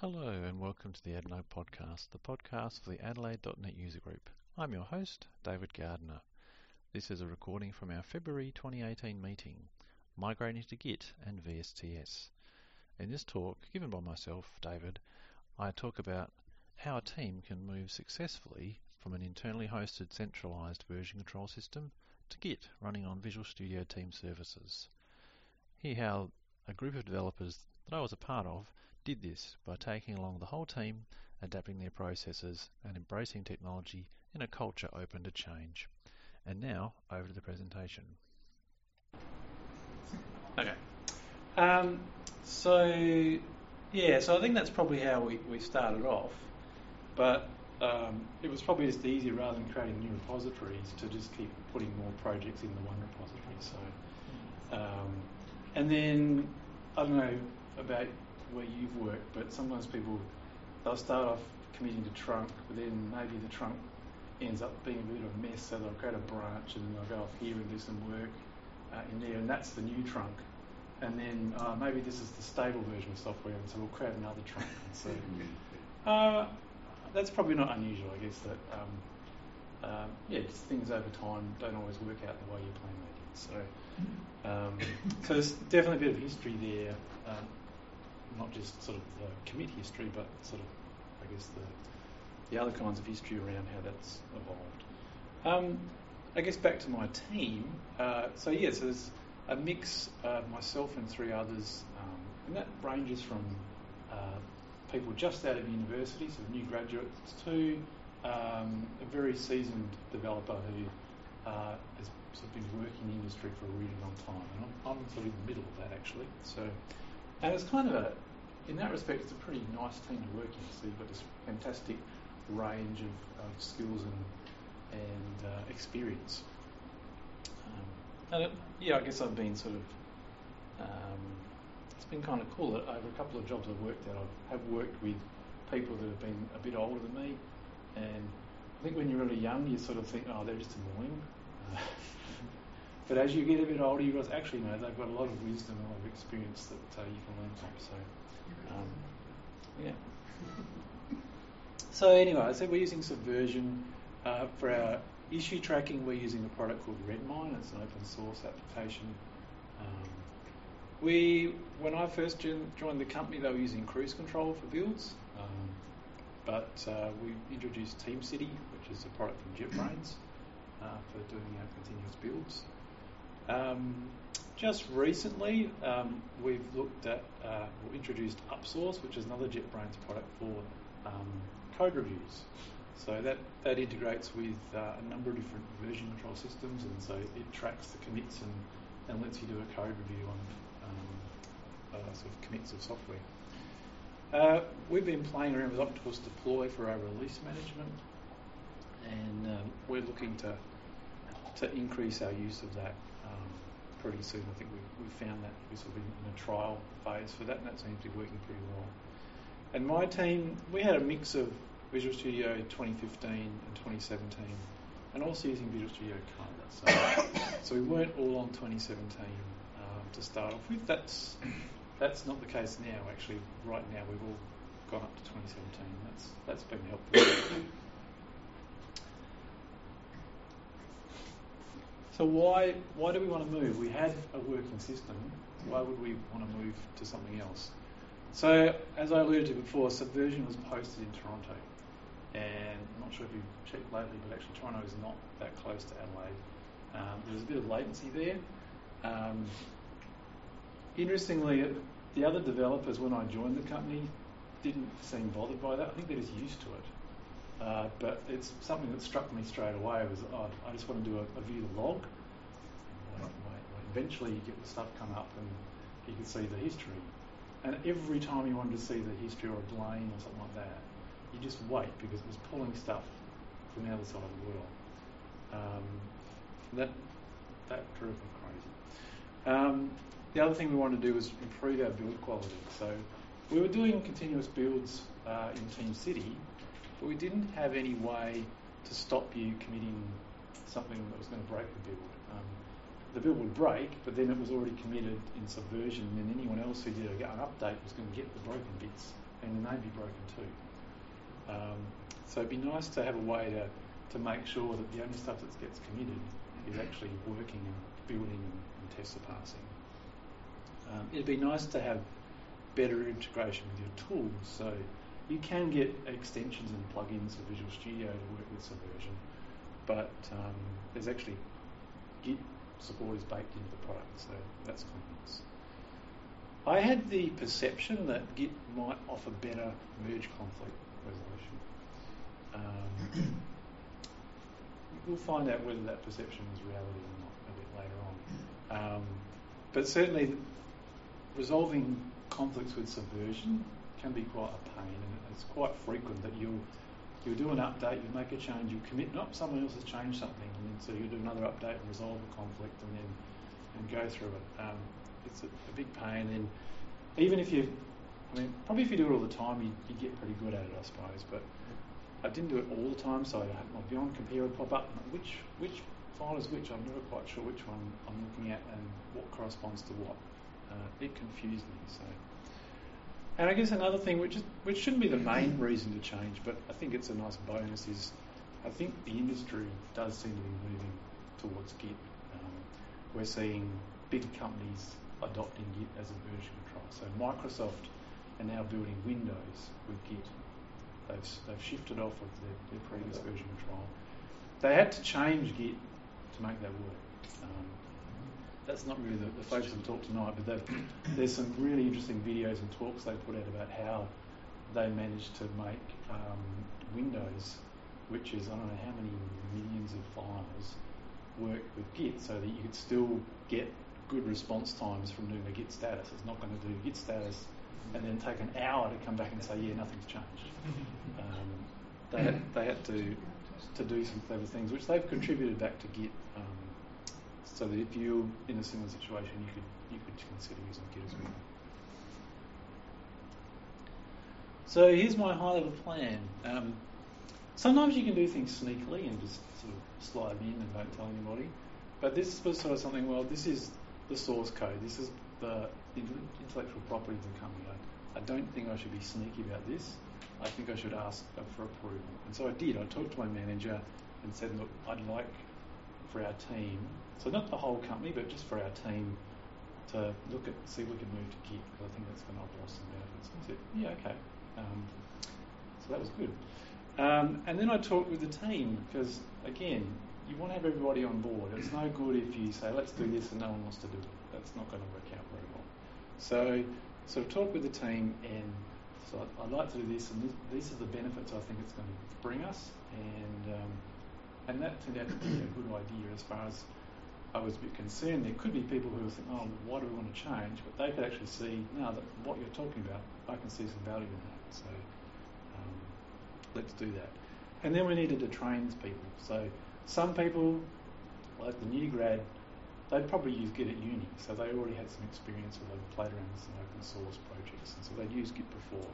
Hello and welcome to the Adno podcast, the podcast for the Adelaide.net user group. I'm your host, David Gardner. This is a recording from our February 2018 meeting, Migrating to Git and VSTS. In this talk, given by myself, David, I talk about how a team can move successfully from an internally hosted centralized version control system to Git running on Visual Studio Team services. Hear how a group of developers that I was a part of did this by taking along the whole team, adapting their processes, and embracing technology in a culture open to change. And now, over to the presentation. Okay. Um, so, yeah, so I think that's probably how we, we started off. But um, it was probably just easier rather than creating new repositories to just keep putting more projects in the one repository. So, um, and then I don't know about where you've worked, but sometimes people they'll start off committing to trunk, but then maybe the trunk ends up being a bit of a mess, so they'll create a branch and then they'll go off here and do some work uh, in there, and that's the new trunk. And then uh, maybe this is the stable version of software, and so we'll create another trunk. And so uh, that's probably not unusual, I guess. That um, um, yeah, just things over time don't always work out the way you plan they did. So, um, so there's definitely a bit of history there. Um, not just sort of the commit history, but sort of, I guess, the, the other kinds of history around how that's evolved. Um, I guess back to my team. Uh, so, yes, yeah, so there's a mix, uh, myself and three others, um, and that ranges from uh, people just out of university, so new graduates, to um, a very seasoned developer who uh, has sort of been working in the industry for a really long time. And I'm, I'm sort of in the middle of that, actually. So, and it's kind of a, in that respect, it's a pretty nice team to work in. So you've got this fantastic range of, of skills and and uh, experience. Um, and it, yeah, I guess I've been sort of. Um, it's been kind of cool over a couple of jobs I've worked at, I have worked with people that have been a bit older than me, and I think when you're really young, you sort of think, oh, they're just annoying. Uh, but as you get a bit older, you realize actually, no, they've got a lot of wisdom, and a lot of experience that uh, you can learn from. So, um, yeah. So anyway, I said we're using Subversion uh, for our issue tracking. We're using a product called Redmine. It's an open source application. Um, we, when I first joined the company, they were using Cruise Control for builds, um, but uh, we introduced TeamCity, which is a product from JetBrains uh, for doing our continuous builds. Um, just recently, um, we've looked at, uh, or introduced UpSource, which is another JetBrains product for um, code reviews. So that, that integrates with uh, a number of different version control systems, and so it tracks the commits and, and lets you do a code review on um, uh, sort of commits of software. Uh, we've been playing around with Octopus Deploy for our release management, and um, we're looking to to increase our use of that pretty soon. I think we, we found that we sort of in, in a trial phase for that, and that seems to be working pretty well. And my team, we had a mix of Visual Studio 2015 and 2017, and also using Visual Studio Code. So, so we weren't all on 2017 um, to start off with. That's that's not the case now. Actually, right now we've all gone up to 2017. That's that's been helpful. So why why do we want to move? We had a working system. Why would we want to move to something else? So as I alluded to before, Subversion was posted in Toronto, and I'm not sure if you've checked lately, but actually Toronto is not that close to Adelaide. Um, there's a bit of latency there. Um, interestingly, the other developers when I joined the company didn't seem bothered by that. I think they're just used to it. Uh, but it's something that struck me straight away was oh, I just want to do a, a view the log. Eventually, you get the stuff come up and you can see the history. And every time you wanted to see the history or a blame or something like that, you just wait because it was pulling stuff from the other side of the world. Um, that that drove me crazy. Um, the other thing we wanted to do was improve our build quality. So we were doing continuous builds uh, in TeamCity, but we didn't have any way to stop you committing something that was going to break the build. Um, the build would break, but then it was already committed in Subversion, and anyone else who did an update was going to get the broken bits and they may be broken too. Um, so it'd be nice to have a way to, to make sure that the only stuff that gets committed is actually working and building and, and tests are passing. Um, it'd be nice to have better integration with your tools. So you can get extensions and plugins for Visual Studio to work with Subversion, but um, there's actually Git support is baked into the product, so that's quite nice. I had the perception that Git might offer better merge conflict resolution. Um, we'll find out whether that perception is reality or not a bit later on. Um, but certainly, resolving conflicts with subversion can be quite a pain, and it's quite frequent that you'll you'll do an update, you make a change, you commit, nope, someone else has changed something, and then so you do another update and resolve the conflict, and then and go through it. Um, it's a, a, big pain, and even if you, I mean, probably if you do it all the time, you, you get pretty good at it, I suppose. But I didn't do it all the time, so I had my Beyond compare would pop up. Which which file is which? I'm never quite sure which one I'm looking at and what corresponds to what. Uh, it confused me. So, and I guess another thing, which is which shouldn't be the main reason to change, but I think it's a nice bonus, is I think the industry does seem to be moving towards Git. Um, we're seeing big companies adopting Git as a version control. So Microsoft are now building Windows with Git. They've, they've shifted off of their, their previous version control. They had to change Git to make that work. Um, that's not really the, the focus of the talk tonight, but there's some really interesting videos and talks they put out about how they managed to make um, Windows, which is I don't know how many millions of files, work with Git so that you could still get good response times from doing a git status. It's not going to do git status and then take an hour to come back and say, yeah, nothing's changed. Um, they, had, they had to to do some clever things, which they've contributed back to Git, um, so that if you're in a similar situation, you could you could consider using Git as well. So here's my high level plan. Um, sometimes you can do things sneakily and just sort of slide in and don't tell anybody. But this was sort of something, well, this is the source code. This is the intellectual property of the company. I, I don't think I should be sneaky about this. I think I should ask for approval. And so I did. I talked to my manager and said, look, I'd like for our team, so not the whole company, but just for our team to look at, see if we can move to Git, because I think that's going to offer us some benefits. I said, yeah, okay. Um, so that was good. Um, and then I talked with the team, because again, you want to have everybody on board. It's no good if you say, let's do this, and no one wants to do it. That's not going to work out very well. So, sort of talk with the team and so I'd, like to do this, and this, these are the benefits I think it's going to bring us, and um, and that turned out to be a good idea as far as I was a bit concerned. There could be people who were thinking, oh, why do we want to change? But they could actually see, no, that what you're talking about, I can see some value in that. So um, let's do that. And then we needed to train people. So some people, like the new grad, they'd probably use Git at uni, so they already had some experience or they'd played around with some open source projects, and so they'd used Git before.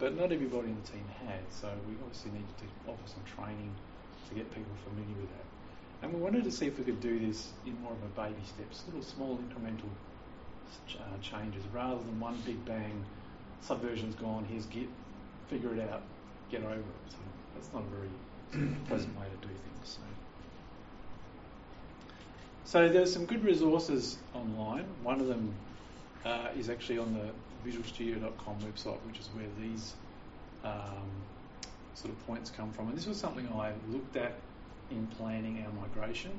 But not everybody in the team had, so we obviously needed to offer some training to get people familiar with that. And we wanted to see if we could do this in more of a baby steps, little small incremental uh, changes, rather than one big bang, subversion's gone, here's Git, figure it out, get over it. So that's not a very pleasant way to do things. So. So there's some good resources online. One of them uh, is actually on the visualstudio.com website, which is where these um, sort of points come from. And this was something I looked at in planning our migration.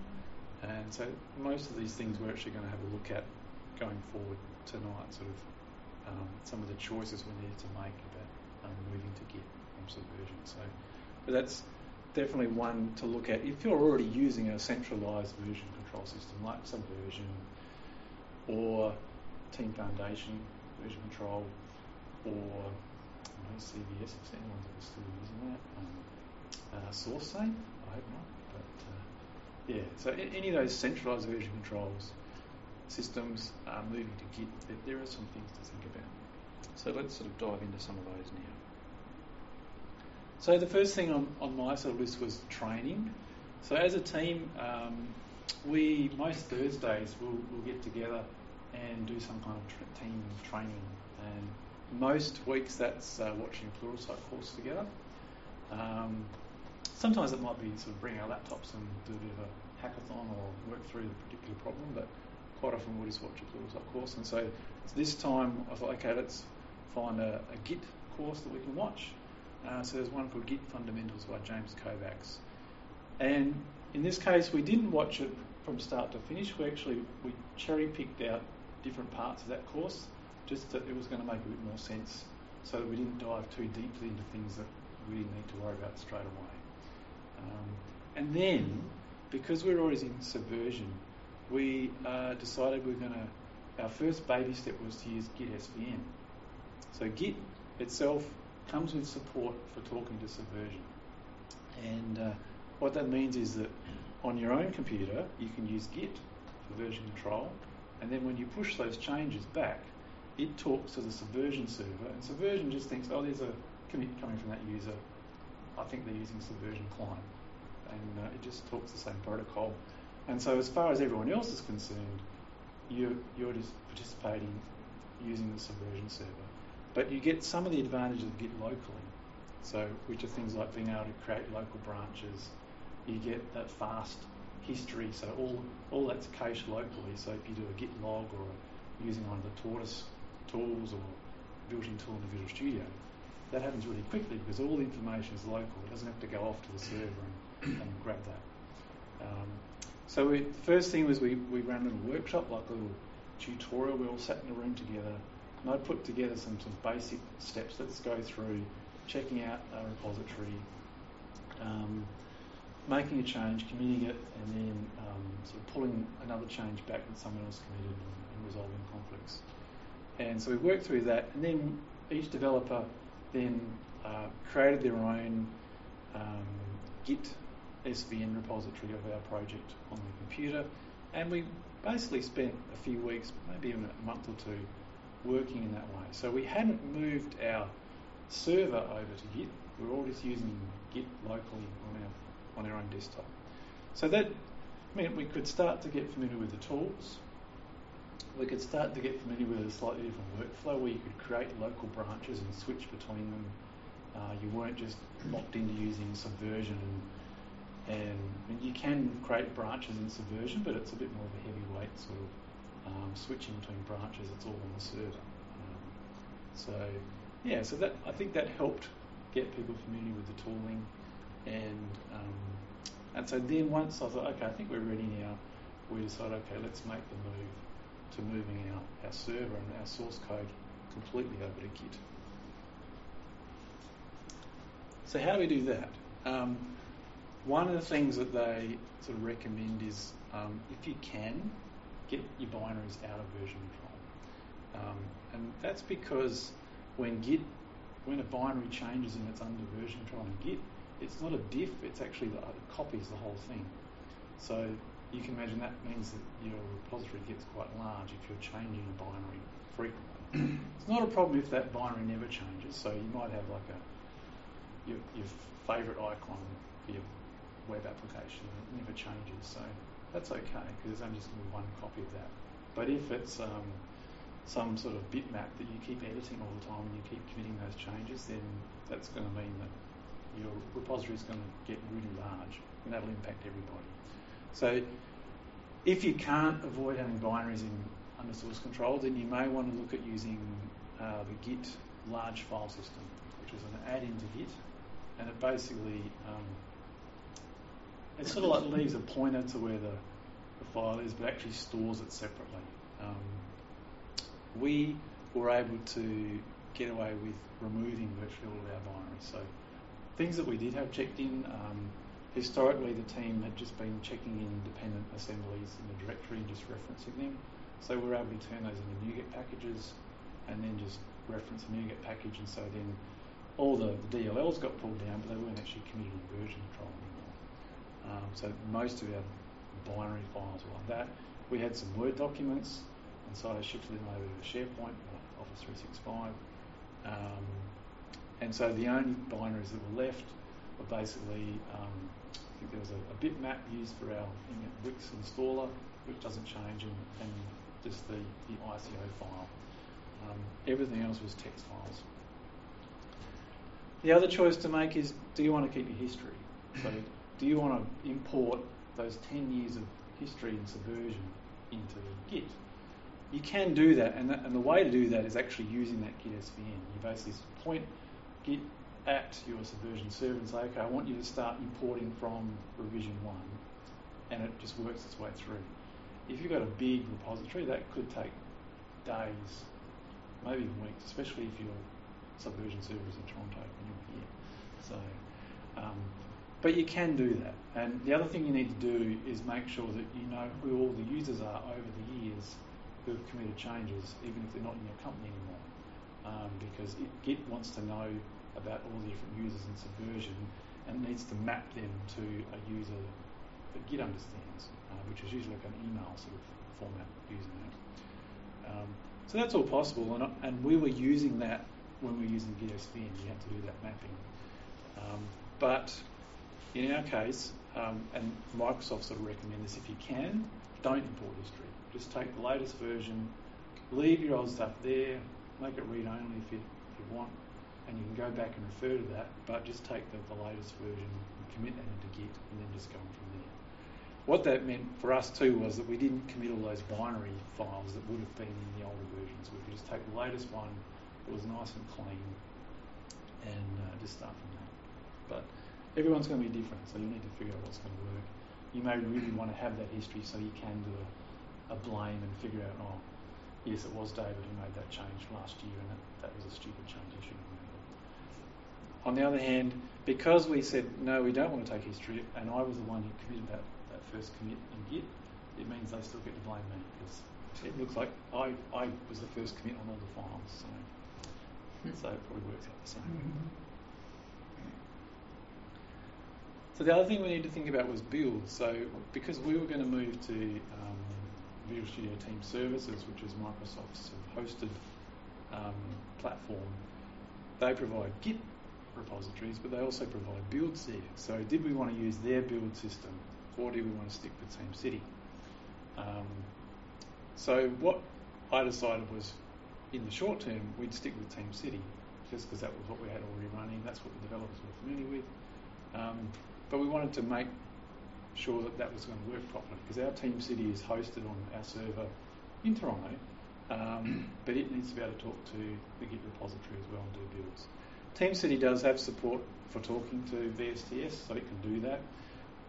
And so most of these things we're actually going to have a look at going forward tonight, sort of um, some of the choices we needed to make about um, moving to Git from Subversion. So, but that's definitely one to look at if you're already using a centralized version control system like Subversion or Team Foundation version control or know, CVS, if anyone's ever still using that. Um, uh, SourceSafe, I hope not. But uh, yeah, so any of those centralized version controls systems are moving to Git. There are some things to think about. So let's sort of dive into some of those now. So the first thing on, on my sort of list was training. So as a team, um, we most Thursdays we'll, we'll, get together and do some kind of tra- team training. And most weeks that's uh, watching Pluralsight course together. Um, sometimes it might be sort of bring our laptops and do a bit of a hackathon or work through the particular problem, but quite often we'll just watch a Pluralsight course. And so this time I thought, okay, let's find a, a Git course that we can watch. Uh, so there's one called Git Fundamentals by James Kovacs. And in this case, we didn't watch it from start to finish. We actually we cherry picked out different parts of that course, just that it was going to make a bit more sense, so that we didn't dive too deeply into things that we didn't need to worry about straight away. Um, and then, because we're always in subversion, we uh, decided we are going to. Our first baby step was to use Git SVN. So Git itself comes with support for talking to subversion, and uh, what that means is that on your own computer, you can use Git for version control, and then when you push those changes back, it talks to the Subversion server, and Subversion just thinks, oh, there's a commit coming from that user. I think they're using Subversion client, and uh, it just talks the same protocol. And so, as far as everyone else is concerned, you're, you're just participating using the Subversion server. But you get some of the advantages of Git locally, so which are things like being able to create local branches, you get that fast history. So all all that's cached locally. So if you do a Git log or using one of the Tortoise tools or built-in tool in the Visual Studio, that happens really quickly because all the information is local. It doesn't have to go off to the server and, and grab that. Um, so we, the first thing was we, we ran a little workshop, like a little tutorial. We all sat in a room together, and I put together some, some basic steps. Let's go through checking out a repository, um, making a change, committing it, and then um, sort of pulling another change back that someone else committed and, and, resolving conflicts. And so we worked through that, and then each developer then uh, created their own um, Git SVN repository of our project on the computer, and we basically spent a few weeks, maybe even a month or two, working in that way. So we hadn't moved our server over to Git; we were all just using Git locally on our on our own desktop. So that meant we could start to get familiar with the tools. We could start to get familiar with a slightly different workflow where you could create local branches and switch between them. Uh, you weren't just locked into using Subversion and, and you can create branches in Subversion, but it's a bit more of a heavyweight sort of um, switching between branches. It's all on the server. Um, so yeah, so that I think that helped get people familiar with the tooling and um, and so then once I thought, okay, I think we're ready now, we decided, okay, let's make the move to moving our, our server and our source code completely over to Git. So how do we do that? Um, one of the things that they sort of recommend is um, if you can, get your binaries out of version control. Um, and that's because when Git, when a binary changes and it's under version control in Git, it's not a diff, it's actually the, it copies the whole thing. So you can imagine that means that your repository gets quite large if you're changing a binary frequently. it's not a problem if that binary never changes. So you might have like a your, your favourite icon for your web application and it never changes. So that's okay because there's only just going to be one copy of that. But if it's um, some sort of bitmap that you keep editing all the time and you keep committing those changes, then that's going to mean that your repository is going to get really large, and that'll impact everybody. So if you can't avoid having binaries in under source control, then you may want to look at using uh, the Git large file system, which is an add-in to Git, and it basically um, it sort of like leaves a pointer to where the, the file is, but actually stores it separately. Um, we were able to get away with removing virtually all of our binaries. So things that we did have checked in, um, historically the team had just been checking in dependent assemblies in the directory and just referencing them. So we were able to turn those into NuGet packages and then just reference a NuGet package and so then all the, the DLLs got pulled down but they weren't actually committed in version control anymore. Um, so most of our binary files were like that. We had some Word documents and so I shifted them over to SharePoint, Office 365. Um, and so the only binaries that were left basically, um, I think there was a, a bitmap used for our Wix installer, which doesn't change, and, and just the, the ICO file. Um, everything else was text files. The other choice to make is do you want to keep your history? So, do you want to import those 10 years of history and subversion into Git? You can do that, and, and the way to do that is actually using that Git SVN. You basically point Git at your subversion server and say, okay, I want you to start importing from revision 1, and it just works its way through. If you've got a big repository, that could take days, maybe even weeks, especially if your subversion server is in Toronto and you're here. So, um, but you can do that. And the other thing you need to do is make sure that you know who all the users are over the years who have committed changes, even if they're not in your company anymore. Um, because it, Git wants to know about all the different users in Subversion and needs to map them to a user that Git understands, uh, which is usually like an email sort of format username. Um, so that's all possible, and, and we were using that when we were using GitSVN. You had to do that mapping. Um, but in our case, um, and Microsoft sort of recommend this if you can, don't import history. Just take the latest version, leave your old stuff there, make it read only if you, if you want, and you can go back and refer to that, but just take the, the latest version and commit that into Git and then just go on from there. What that meant for us too was that we didn't commit all those binary files that would have been in the older versions. We could just take the latest one that was nice and clean and uh, just start from that. But everyone's going to be different, so you need to figure out what's going to work. You may really want to have that history so you can do a, a blame and figure out, oh, yes, it was David who made that change last year and that, that was a stupid change, I should have made it. On the other hand, because we said, no, we don't want to take history, and I was the one who committed that, that first commit in Git, it means they still get to blame me because it looks like I, I was the first commit on all the files, so, so it probably works out the same. Mm-hmm. So the other thing we need to think about was build. So because we were going to move to um, Visual Studio Team Services, which is Microsoft's hosted um, platform, they provide Git repositories, but they also provide build settings. So did we want to use their build system, or did we want to stick with TeamCity? Um, so what I decided was, in the short term, we'd stick with TeamCity, just because that was what we had already running. That's what the developers were familiar with. Um, but we wanted to make sure that that was going to work properly because our TeamCity is hosted on our server in Toronto, um, but it needs to be able to talk to the Git repository as well and do builds. TeamCity does have support for talking to VSTS, so it can do that.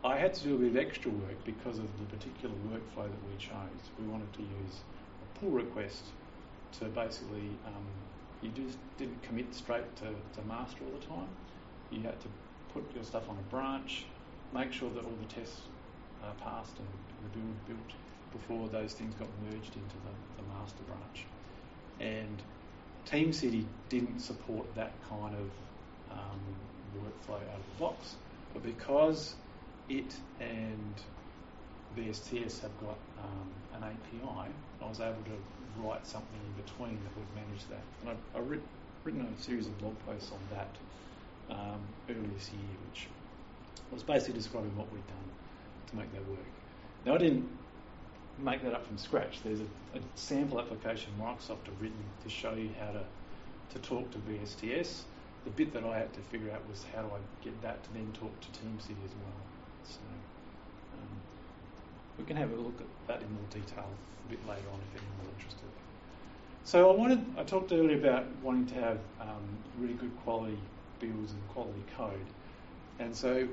I had to do a bit of extra work because of the particular workflow that we chose. We wanted to use a pull request to basically, um, you just didn't commit straight to, to master all the time. You had to put your stuff on a branch, make sure that all the tests are passed and the build built before those things got merged into the, the master branch. And TeamCity didn't support that kind of um, workflow out of the box, but because it and VSTS have got um, an API, I was able to write something in between that would manage that. And I've, I've writ, written a series of blog posts on that um, earlier this year, which was basically describing what we'd done to make that work. Now, I didn't make that up from scratch. There's a, a sample application Microsoft have written to show you how to, to talk to VSTS. The bit that I had to figure out was how do I get that to then talk to TeamCity as well. So um, we can have a look at that in more detail a bit later on if anyone's interested. So I wanted, I talked earlier about wanting to have um, really good quality builds and quality code. And so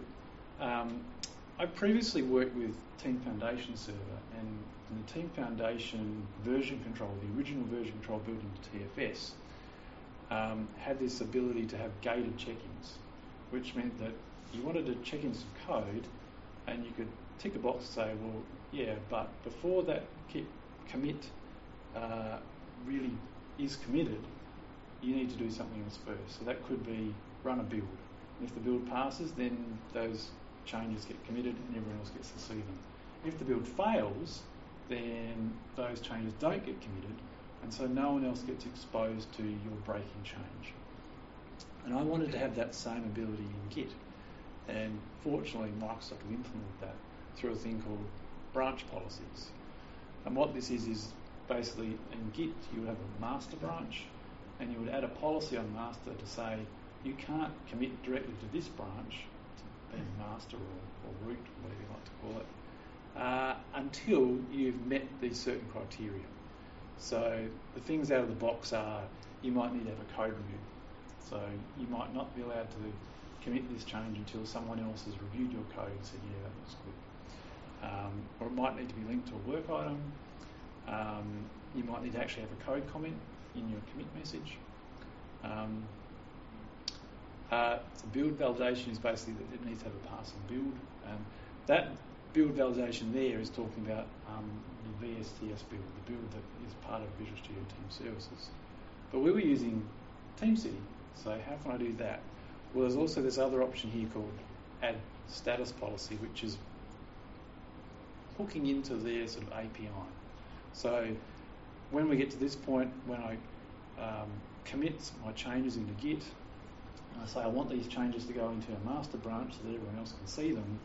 um, I previously worked with Team Foundation Server and the Team Foundation version control, the original version control built into TFS, um, had this ability to have gated check-ins, which meant that you wanted to check in some code and you could tick a box and say, well, yeah, but before that commit uh, really is committed, you need to do something else first. So that could be run a build. And if the build passes, then those changes get committed and everyone else gets to see them. If the build fails, then those changes don't get committed, and so no one else gets exposed to your breaking change. And I wanted to have that same ability in Git. And fortunately, Microsoft have implemented that through a thing called branch policies. And what this is, is basically in Git you would have a master branch and you would add a policy on master to say you can't commit directly to this branch, being master or, or root, whatever you like to call it, uh, until you've met these certain criteria. So the things out of the box are you might need to have a code review. So you might not be allowed to commit this change until someone else has reviewed your code and said, yeah, that looks good. Um, or it might need to be linked to a work item. Um, you might need to actually have a code comment in your commit message. Um, uh, build validation is basically that it needs to have a passing build. Um, that build validation there is talking about um, the VSTS build, the build that is part of Visual Studio Team Services. But we were using TeamCity, so how can I do that? Well, there's also this other option here called add status policy, which is hooking into their sort of API. So when we get to this point, when I um, commit my changes into Git, I say I want these changes to go into a master branch so that everyone else can see them,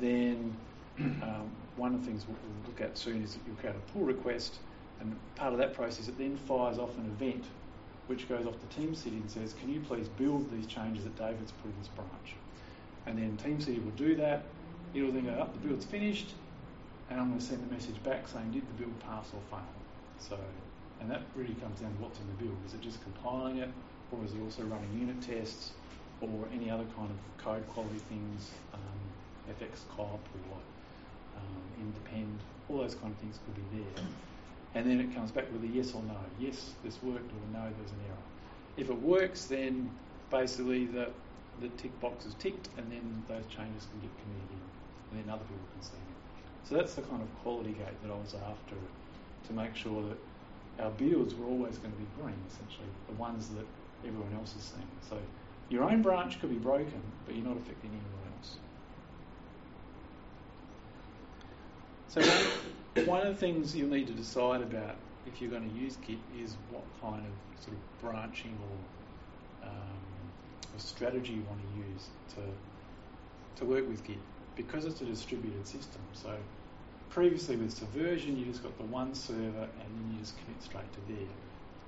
then um, one of the things we'll look at soon is that you'll create a pull request, and part of that process it then fires off an event which goes off to TeamCity and says, can you please build these changes that David's put in this branch? And then TeamCity will do that. It'll then go up, the build's finished, and I'm going to send the message back saying, did the build pass or fail? So, and that really comes down to what's in the build. Is it just compiling it, or is it also running unit tests, or any other kind of code quality things, um, FX cop or um, NDepend, all those kind of things could be there and then it comes back with a yes or no. Yes, this worked, or no, there's an error. If it works, then basically the, the tick box is ticked, and then those changes can get committed in, and then other people can see them. So that's the kind of quality gate that I was after to make sure that our builds were always going to be green, essentially, the ones that everyone else is seeing. So your own branch could be broken, but you're not affecting anyone else. So one of the things you'll need to decide about if you're going to use Git is what kind of sort of branching or, um, strategy you want to use to to work with Git because it's a distributed system. So previously with Subversion, you just got the one server and then you just commit straight to there.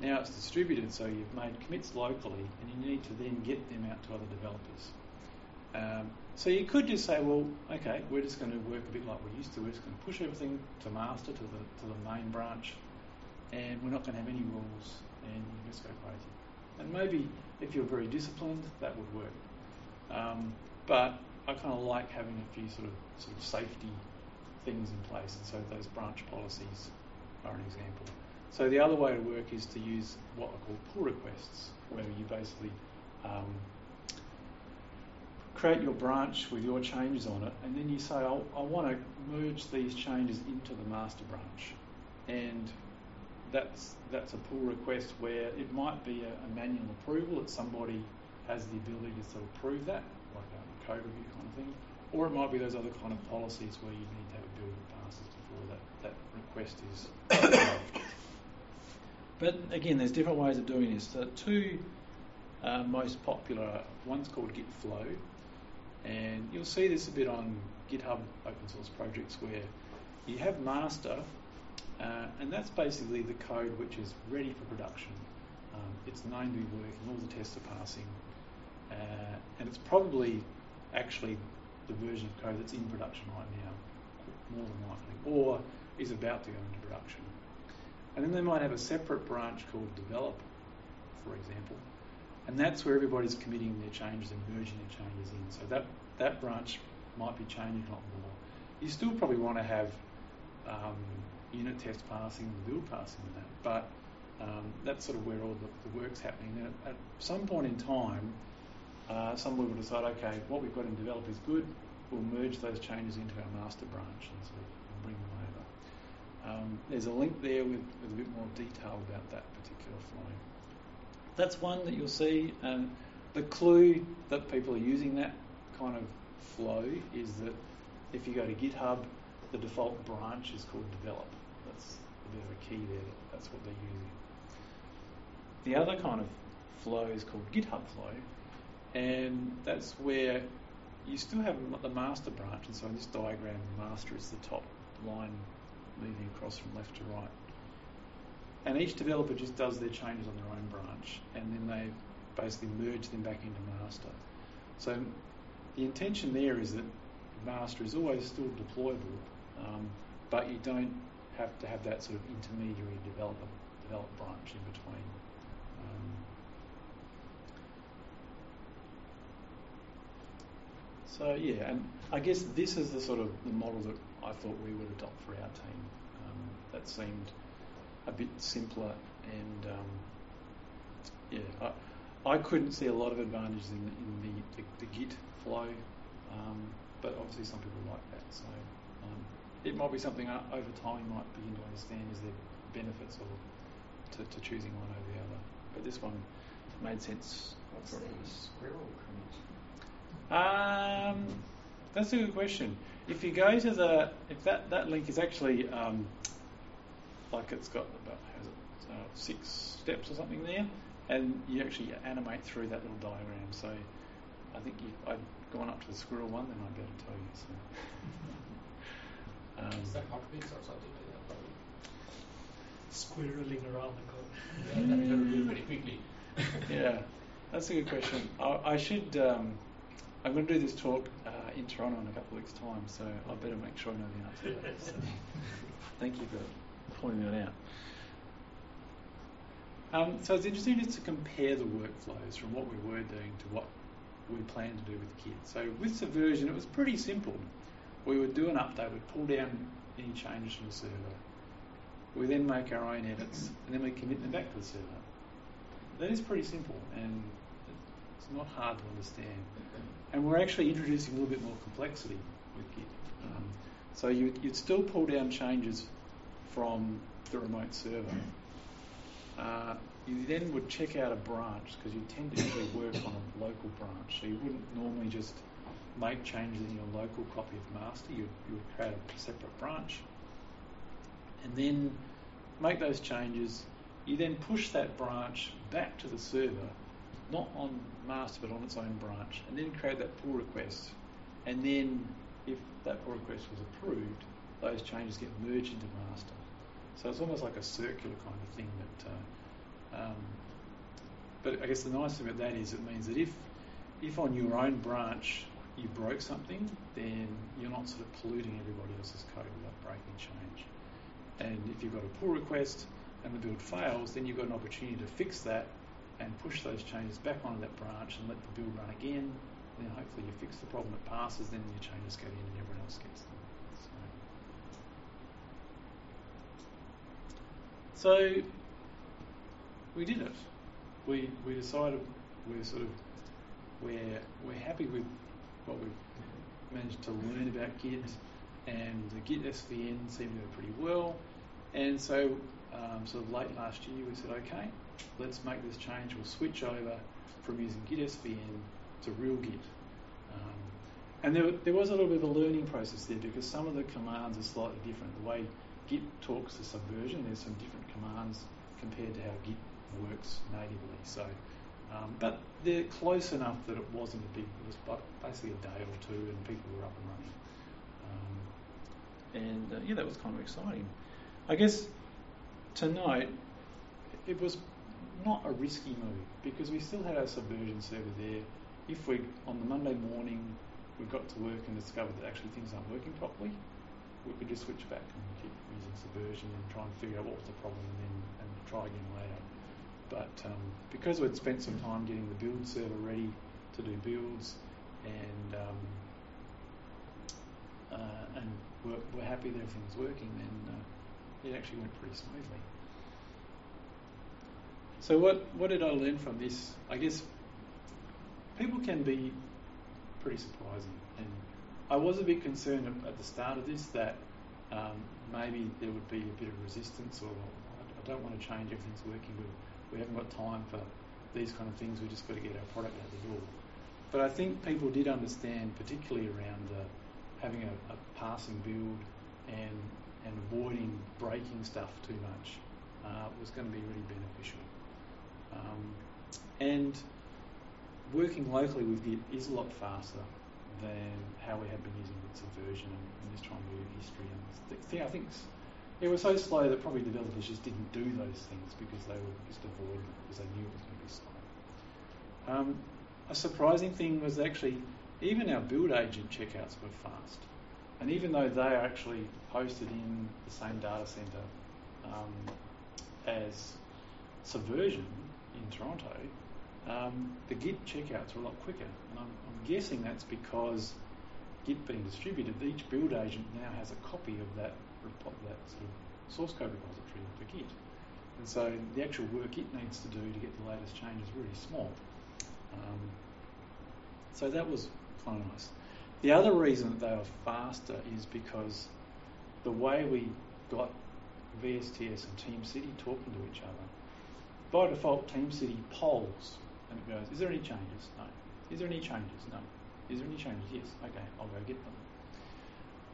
Now it's distributed, so you've made commits locally and you need to then get them out to other developers. Um, so you could just say, well, okay, we're just going to work a bit like we used to. We're just going to push everything to master to the to the main branch, and we're not going to have any rules, and you just go crazy. And maybe if you're very disciplined, that would work. Um, but I kind of like having a few sort of sort of safety things in place, and so those branch policies are an example. So the other way to work is to use what are called pull requests, where you basically um, create your branch with your changes on it, and then you say, I want to merge these changes into the master branch. And that's, that's a pull request where it might be a, a manual approval that somebody has the ability to sort of approve that, like a code review kind of thing. Or it might be those other kind of policies where you need to have a build that passes before that, that request is. but again, there's different ways of doing this. The two uh, most popular, one's called Git Flow, and you'll see this a bit on GitHub open source projects where you have master, uh, and that's basically the code which is ready for production. Um, it's known to be working, all the tests are passing, uh, and it's probably actually the version of code that's in production right now, more than likely, or is about to go into production. And then they might have a separate branch called develop, for example, and that's where everybody's committing their changes and merging their changes in. So that, that branch might be changing a lot more. You still probably want to have um, unit test passing and build passing in that, but um, that's sort of where all the, the work's happening. Now, at some point in time, uh, someone will decide, okay, what we've got in develop is good. We'll merge those changes into our master branch and sort of bring them. Um, there's a link there with, with a bit more detail about that particular flow that's one that you'll see. And the clue that people are using that kind of flow is that if you go to GitHub, the default branch is called develop. That's a bit of a key there. That's what they're using. The other kind of flow is called GitHub flow, and that's where you still have the master branch. And so in this diagram, the master is the top line moving across from left to right. and each developer just does their changes on their own branch, and then they basically merge them back into master. So the intention there is that master is always still deployable, um, but you don't have to have that sort of intermediary developer develop branch in between. Um, so yeah, and I guess this is the sort of the model that I thought we would adopt for our team. Um, that seemed a bit simpler and um, yeah, I, I couldn't see a lot of advantages in, in the, the, the Git flow, um, but obviously some people like that. So um, it might be something uh, over time you might begin to understand is there benefits or to, to, choosing one over the other. But this one made sense. What's the squirrel Um, that's a good question. If you go to the, if that, that link is actually um, like it's got about has it, uh, six steps or something there, and you actually animate through that little diagram. So I think if I've gone up to the squirrel one, then I'd be able to tell you. So. um, is that heartbeats or something like that? Probably? Squirreling around the code. Yeah, that very quickly. yeah, that's a good question. I, I should. Um, I'm going to do this talk uh, in Toronto in a couple of weeks' time, so I better make sure I know the answer. So, thank you for pointing that out. Um, so it's interesting just to compare the workflows from what we were doing to what we plan to do with Git. So with Subversion, it was pretty simple. We would do an update, we'd pull down any changes from the server. We then make our own edits, and then we commit them back to the server. That is pretty simple, and it's not hard to understand. And we're actually introducing a little bit more complexity with Git. Um, so you, would still pull down changes from the remote server. Uh, you then would check out a branch because you tend to usually work on a local branch. So you wouldn't normally just make changes in your local copy of master. You, you would create a separate branch and then make those changes. You then push that branch back to the server, not on master but on its own branch, and then create that pull request. And then if that pull request was approved, those changes get merged into master. So it's almost like a circular kind of thing that. Uh, um, but I guess the nice thing about that is it means that if if on your own branch you broke something, then you're not sort of polluting everybody else's code without breaking change. And if you've got a pull request and the build fails, then you've got an opportunity to fix that and push those changes back onto that branch and let the build run again. Then hopefully you fix the problem that passes, then your changes get in and everyone else gets them. So, so we did it. We we decided we're sort of we're we're happy with what we've managed to learn about Git, and the Git SVN seemed to go pretty well. And so, um, sort of late last year, we said, okay, let's make this change. We'll switch over from using Git SVN to real Git. Um, and there, there was a little bit of a learning process there because some of the commands are slightly different. The way Git talks to Subversion, there's some different commands compared to how Git works natively. So, um, but they're close enough that it wasn't a big. It was basically a day or two, and people were up and running. Um, and uh, yeah, that was kind of exciting. I guess tonight it was not a risky move because we still had our subversion server there. If we on the Monday morning we got to work and discovered that actually things aren't working properly, we could just switch back and keep using subversion and try and figure out what was the problem and then and try again later. But um, because we'd spent some time getting the build server ready to do builds, and um, uh, and we're, we're, happy that everything's working, then uh, it actually went pretty smoothly. So what what did I learn from this? I guess people can be pretty surprising, and I was a bit concerned at the start of this that um, maybe there would be a bit of resistance, or I don't want to change everything's working. With we haven't got time for these kind of things. We just got to get our product out the door. But I think people did understand, particularly around uh, having a, a, passing build and and avoiding breaking stuff too much uh, was going to be really beneficial. Um, and working locally with Git is a lot faster than how we have been using with Subversion and, and just trying to do history. And I think it was so slow that probably developers just didn't do those things because they were just avoiding it because they knew it was going to be slow. Um, a surprising thing was actually even our build agent checkouts were fast. And even though they are actually hosted in the same data center um, as Subversion in Toronto, um, the Git checkouts are a lot quicker. And I'm, I'm, guessing that's because Git being distributed, each build agent now has a copy of that, that sort of source code repository for Git. And so the actual work it needs to do to get the latest change is really small. Um, so that was kind of nice. The other reason that they were faster is because the way we got VSTS and TeamCity talking to each other, by default, TeamCity polls and it goes, Is there any changes? No. Is there any changes? No. Is there any changes? Yes. Okay, I'll go get them.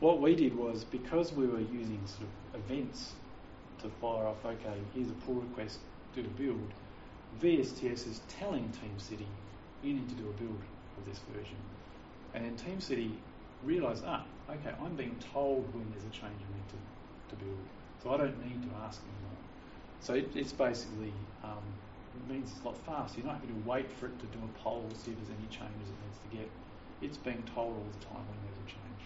What we did was because we were using sort of events to fire off, okay, here's a pull request, do a build, VSTS is telling TeamCity, you need to do a build of this version. And then TeamCity realised, ah, okay, I'm being told when there's a change I need to, to build. So I don't need to ask anymore. So it, it's basically, um, it means it's a lot faster. You're not having to wait for it to do a poll to see if there's any changes it needs to get. It's being told all the time when there's a change.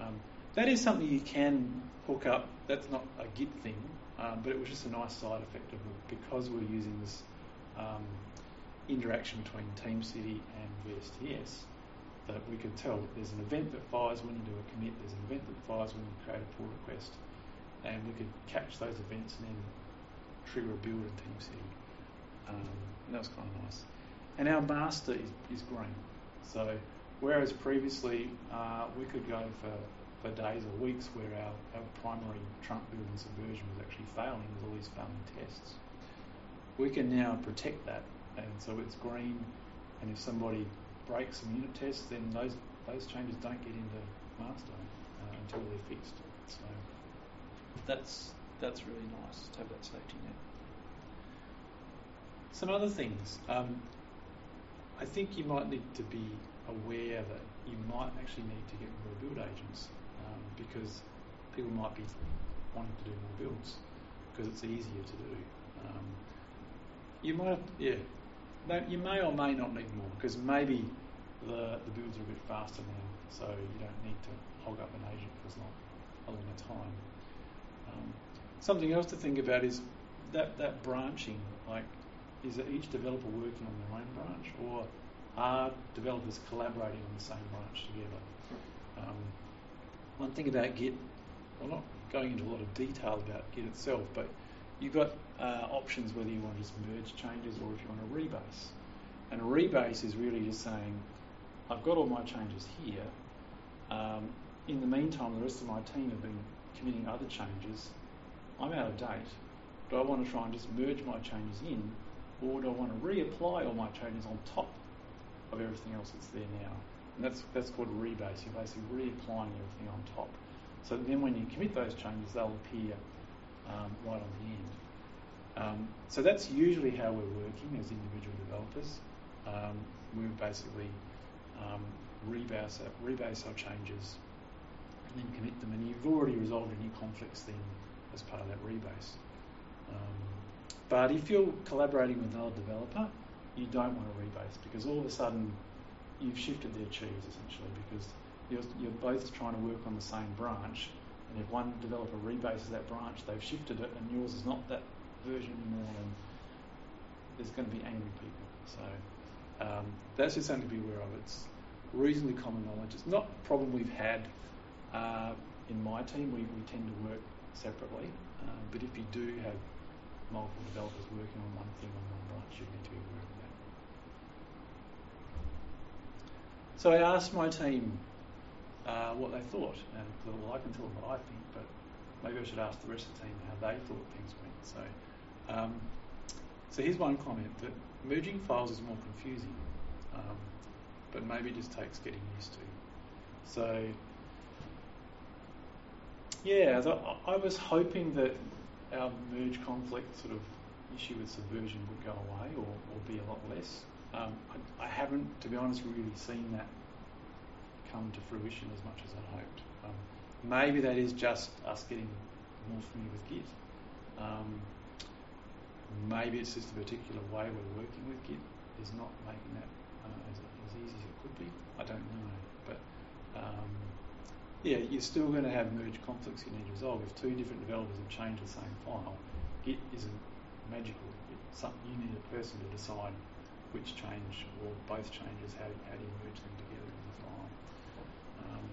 Um, that is something you can hook up. That's not a Git thing, um, but it was just a nice side effect of it because we're using this um, interaction between TeamCity and VSTS that we could tell there's an event that fires when you do a commit, there's an event that fires when you create a pull request, and we could catch those events and then trigger a build in TeamCity. Um, that was kind of nice. And our master is, is green. So whereas previously uh, we could go for, for days or weeks where our, our primary trunk build and subversion was actually failing with all these failing tests, we can now protect that. And so it's green. And if somebody breaks some unit tests, then those those changes don't get into master uh, until they're fixed. So that's that's really nice to have that safety net. Some other things. Um, I think you might need to be aware that you might actually need to get more build agents um, because people might be wanting to do more builds because it's easier to do. Um, you might, yeah, you may or may not need more because maybe the, the builds are a bit faster now, so you don't need to hog up an agent for as long, a longer time. Um, something else to think about is that, that branching, like is each developer working on their own branch or are developers collaborating on the same branch together? Um, one thing about Git, well, not going into a lot of detail about Git itself, but you've got uh, options whether you want to just merge changes or if you want to rebase. And a rebase is really just saying, I've got all my changes here. Um, in the meantime, the rest of my team have been committing other changes. I'm out of date. Do I want to try and just merge my changes in, or do I want to reapply all my changes on top of everything else that's there now? And that's that's called rebase. You're basically reapplying everything on top. So then when you commit those changes, they'll appear um, right on the end. Um, so that's usually how we're working as individual developers. Um, we're basically um, rebase, our, rebase our changes and then commit them. And you've already resolved any conflicts then as part of that rebase. Um, but if you're collaborating with another developer, you don't want to rebase because all of a sudden you've shifted their cheese essentially because you're, you're both trying to work on the same branch and if one developer rebases that branch, they've shifted it and yours is not that version anymore and there's going to be angry people. So um, that's just something to be aware of. It's reasonably common knowledge. It's not a problem we've had uh, in my team. We, we tend to work separately, uh, but if you do have multiple developers working on one thing on one branch, you need to be aware of that. So I asked my team uh, what they thought, and well, I can tell them what I think, but maybe I should ask the rest of the team how they thought things went. So, um, so here's one comment that merging files is more confusing, um, but maybe just takes getting used to. So, yeah, I was hoping that our merge conflict sort of issue with subversion would go away or, or be a lot less. Um, I, I, haven't, to be honest, really seen that come to fruition as much as I hoped. Um, maybe that is just us getting more familiar with Git. Um, maybe it's just a particular way we're working with Git is not making that uh, as, as easy as it could be. I don't know, but um, yeah, you're still going to have merge conflicts you need to resolve. If two different developers have changed the same file, Git isn't magical. It's something you need a person to decide which change or both changes, how, how do you merge them together in the file. Um,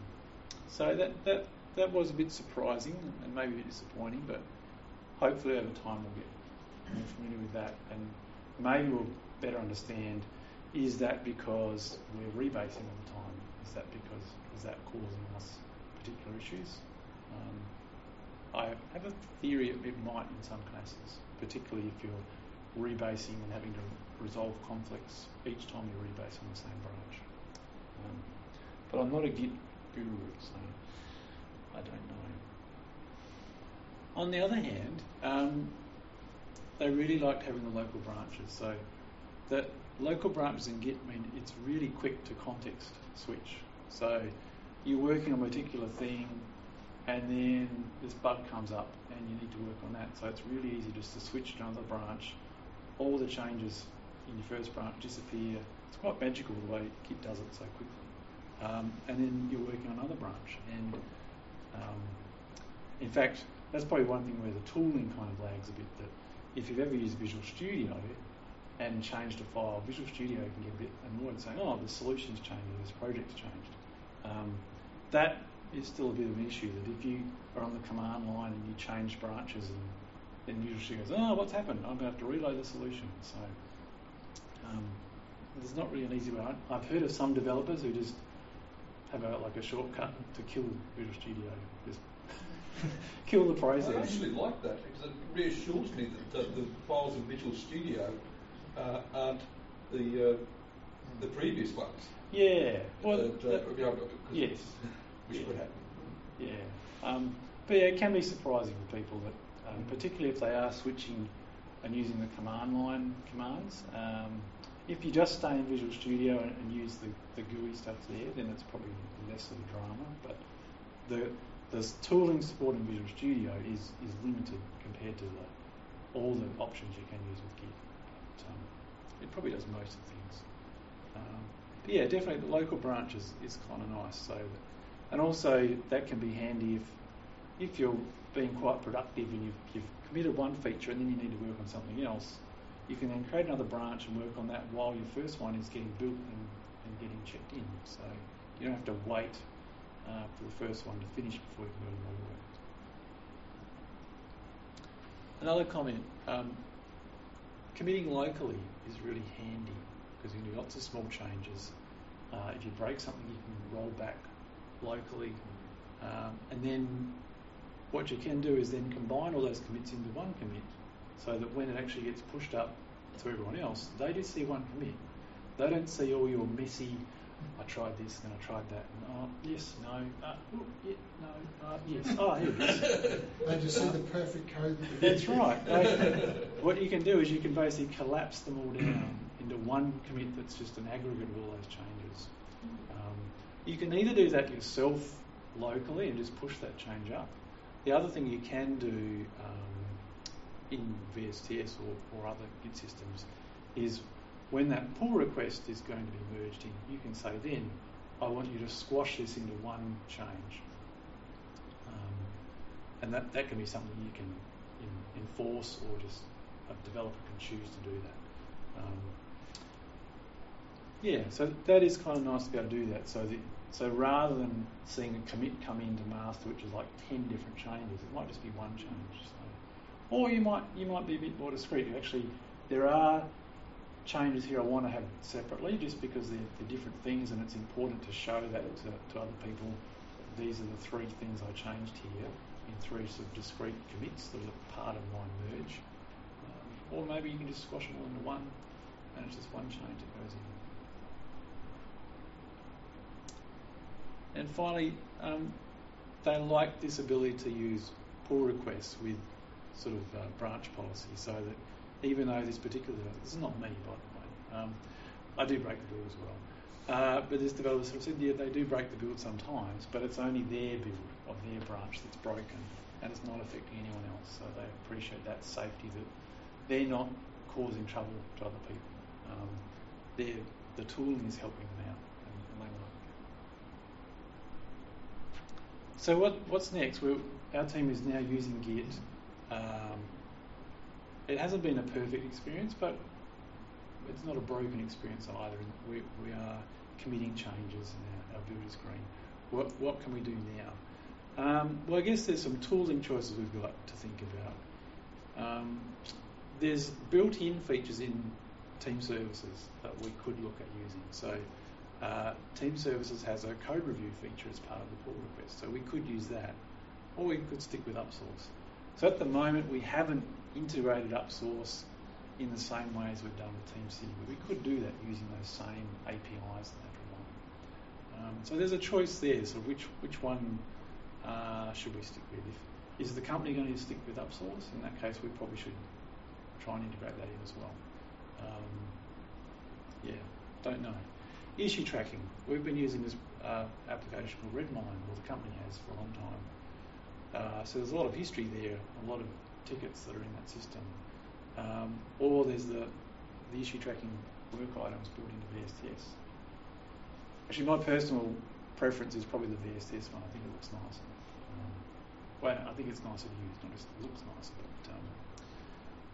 so that, that that was a bit surprising and maybe a bit disappointing, but hopefully over time we'll get more familiar with that and maybe we'll better understand is that because we're rebasing all the time? Is that because is that causing us particular issues? Um, I have a theory it, might in some cases, particularly if you're rebasing and having to resolve conflicts each time you rebase on the same branch. Um, but I'm not a Git guru, so I don't know. On the other hand, um, they really liked having the local branches. So that local branches in Git mean it's really quick to context switch. So you're working on a particular thing, and then this bug comes up, and you need to work on that. So it's really easy just to switch to another branch. All the changes in your first branch disappear. It's quite magical the way Git does it so quickly. Um, and then you're working on another branch. And um, in fact, that's probably one thing where the tooling kind of lags a bit. That if you've ever used Visual Studio and changed a file, Visual Studio can get a bit annoyed saying, "Oh, the solution's changed, this project's changed." Um, that is still a bit of an issue. That if you are on the command line and you change branches, and then Visual Studio goes, "Oh, what's happened? I'm going to have to reload the solution." So um, there's not really an easy way. I've heard of some developers who just have a, like a shortcut to kill Visual Studio. Just kill the process. I actually like that because it reassures me that uh, the files in Visual Studio uh, aren't the uh, the previous ones. Yeah. Well, uh, that, you know, yes. Which Yeah. would happen. Yeah. Um, but yeah, it can be surprising for people that, um, particularly if they are switching and using the command line commands. Um, if you just stay in Visual Studio and, and use the, the GUI stuff there, then it's probably less of a drama. But the the tooling support in Visual Studio is, is limited compared to the, all the options you can use with Git. But, um, it probably does most of the things. Um, but yeah, definitely the local branch is, is kind of nice. So, and also that can be handy if if you're being quite productive and you've, you've committed one feature and then you need to work on something else. You can then create another branch and work on that while your first one is getting built and, and getting checked in. So you don't have to wait uh, for the first one to finish before you can do more work. Another comment. Um, committing locally is really handy because you can do lots of small changes. Uh, if you break something, you can roll back locally. Um, and then what you can do is then combine all those commits into one commit so that when it actually gets pushed up to everyone else, they just see one commit. They don't see all your messy, I tried this and I tried that, and oh, yes, no, uh, oh, yeah, no, uh, yes, oh, here it is. They just see the perfect code. that That's right. They- what you can do is you can basically collapse them all down into one commit that's just an aggregate of all those changes. Um, you can either do that yourself locally and just push that change up. The other thing you can do um, in VSTS or, or other Git systems is when that pull request is going to be merged in, you can say then, I want you to squash this into one change. Um, and that, that can be something you can in, enforce or just a developer can choose to do that. Um, yeah, so that is kind of nice to be able to do that. So so rather than seeing a commit come into master, which is like ten different changes, it might just be one change. So, or you might you might be a bit more discreet. Actually, there are changes here I want to have separately, just because they're, they're different things, and it's important to show that to, to other people. These are the three things I changed here in three sort of discrete commits that are part of my merge. Um, or maybe you can just squash them all into one, and it's just one change that goes in. And finally, um, they like this ability to use pull requests with sort of uh, branch policy, so that even though this particular this is not me by the way, um, I do break the build as well. Uh, but this developer sort of said, yeah, they do break the build sometimes, but it's only their build of their branch that's broken. and it's not affecting anyone else. So they appreciate that safety that they're not causing trouble to other people. Um, the tooling is helping them out, and, and they like it. So what, what's next? we our team is now using Git. Um, it hasn't been a perfect experience, but it's not a broken experience either. We, we are committing changes and our, our build is green. What, what can we do now? Um, well, I guess there's some tooling choices we've got to think about. Um, there's built-in features in Team Services that we could look at using. So uh, Team Services has a code review feature as part of the pull request, so we could use that, or we could stick with UpSource. So at the moment, we haven't integrated UpSource in the same way as we've done with TeamCity, but we could do that using those same APIs that they provide. Um, so there's a choice there. So which which one uh, should we stick with? If, is the company going to stick with UpSource? In that case, we probably should try and integrate that in as well. Um, yeah, don't know. Issue tracking. We've been using this uh, application called Redmine, or the company has for a long time. Uh, so there's a lot of history there, a lot of tickets that are in that system. Um, or there's the, the issue tracking work items built into VSTS. Actually, my personal preference is probably the VSTS one. I think it looks nice. Um, well, I think it's nicer to use, not just it looks nicer. But, um,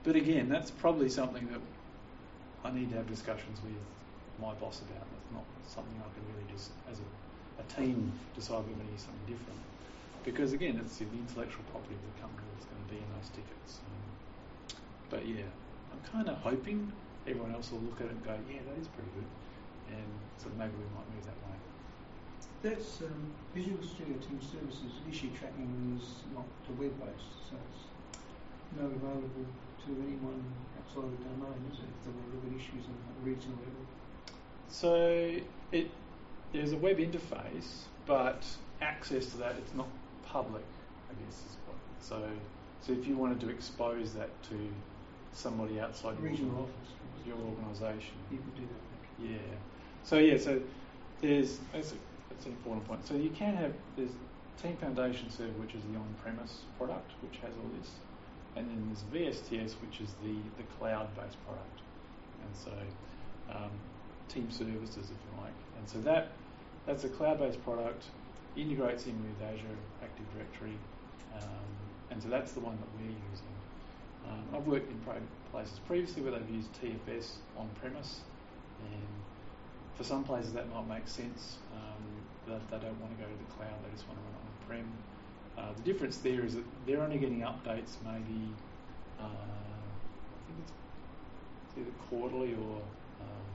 but again, that's probably something that I need to have discussions with my boss about. Not something I can really just, as a, a team, decide we're going to use something different. Because again, it's the intellectual property of the company that's going to be in those tickets. Um, but yeah, I'm kind of hoping everyone else will look at it and go, yeah, that is pretty good. And so maybe we might move that way. That's um, Visual Studio Team Services issue tracking is not the web based, so it's not available to anyone outside the domain, is it? If to look at issues on a regional level. So it there's a web interface, but access to that it's not public. I guess is what. So so if you wanted to expose that to somebody outside your, Regional office. your organisation, You could do that. yeah. So yeah, so there's that's, a, that's an important point. So you can have there's Team Foundation Server, which is the on-premise product, which has all this, and then there's VSTS, which is the the cloud-based product, and so um, Team Services, if you like, and so that that's a cloud-based product, integrates in with Azure Active Directory, um, and so that's the one that we're using. Um, I've worked in places previously where they've used TFS on-premise, and for some places that might make sense. Um, that they don't want to go to the cloud; they just want to run it on-prem. Uh, the difference there is that they're only getting updates maybe uh, I think it's either quarterly or um,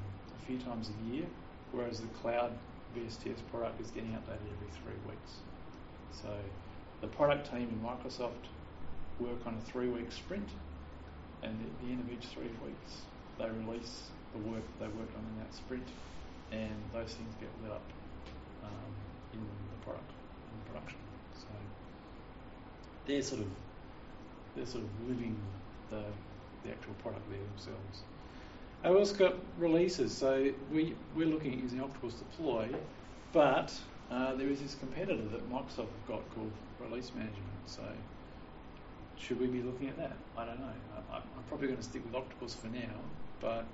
few times a year, whereas the cloud VSTS product is getting updated every three weeks. So the product team in Microsoft work on a three-week sprint, and at the end of each three weeks, they release the work that they worked on in that sprint, and those things get lit up um, in the product in production. So they're sort of they're sort of living the the actual product there themselves. Also got releases, so we we're looking at using Octopus Deploy, but uh, there is this competitor that Microsoft have got called Release Management. So should we be looking at that? I don't know. I, I'm probably going to stick with Octopus for now, but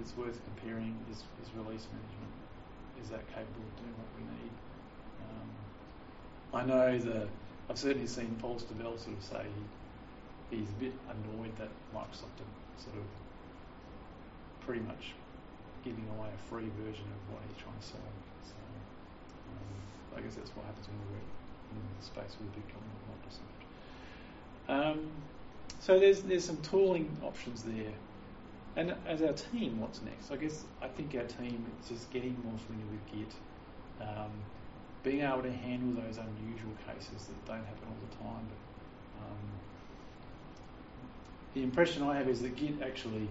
it's worth comparing. Is, is release management is that capable of doing what we need? Um, I know the I've certainly seen Paul Stovell sort of say he, he's a bit annoyed that Microsoft are sort of pretty much giving away a free version of what he's trying to sell. So um, I guess that's what happens when we work in the space with a big company like Microsoft. Um, so there's there's some tooling options there. And as our team, what's next? I guess I think our team is just getting more familiar with Git, um, being able to handle those unusual cases that don't happen all the time. But um, the impression I have is that Git actually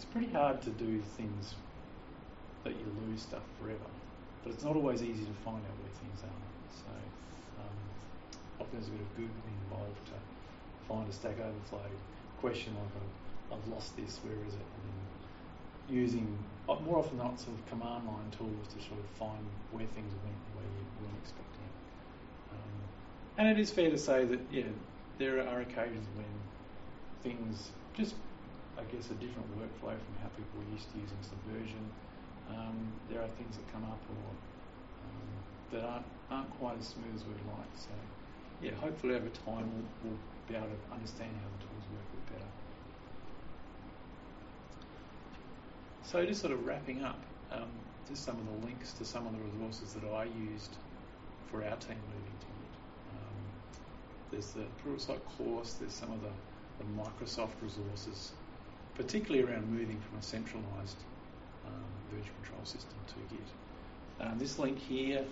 it's pretty hard to do things that you lose stuff forever, but it's not always easy to find out where things are. So um, often there's a bit of googling involved to find a Stack Overflow question like I've, I've lost this, where is it? And using uh, more often than not sort of command line tools to sort of find where things went where you weren't expecting it. Um, and it is fair to say that yeah, there are occasions when things just, I guess, a different workflow from how people were used to using Subversion. Um, there are things that come up or um, that aren't, aren't quite as smooth as we'd like. So, yeah, hopefully over time we'll, we'll be able to understand how the tools work a bit better. So, just sort of wrapping up, um, just some of the links to some of the resources that I used for our team moving to Git. Um, there's the Pluralsight course, there's some of the, the Microsoft resources, particularly around moving from a centralized um, version control system to Git. Um, this link here,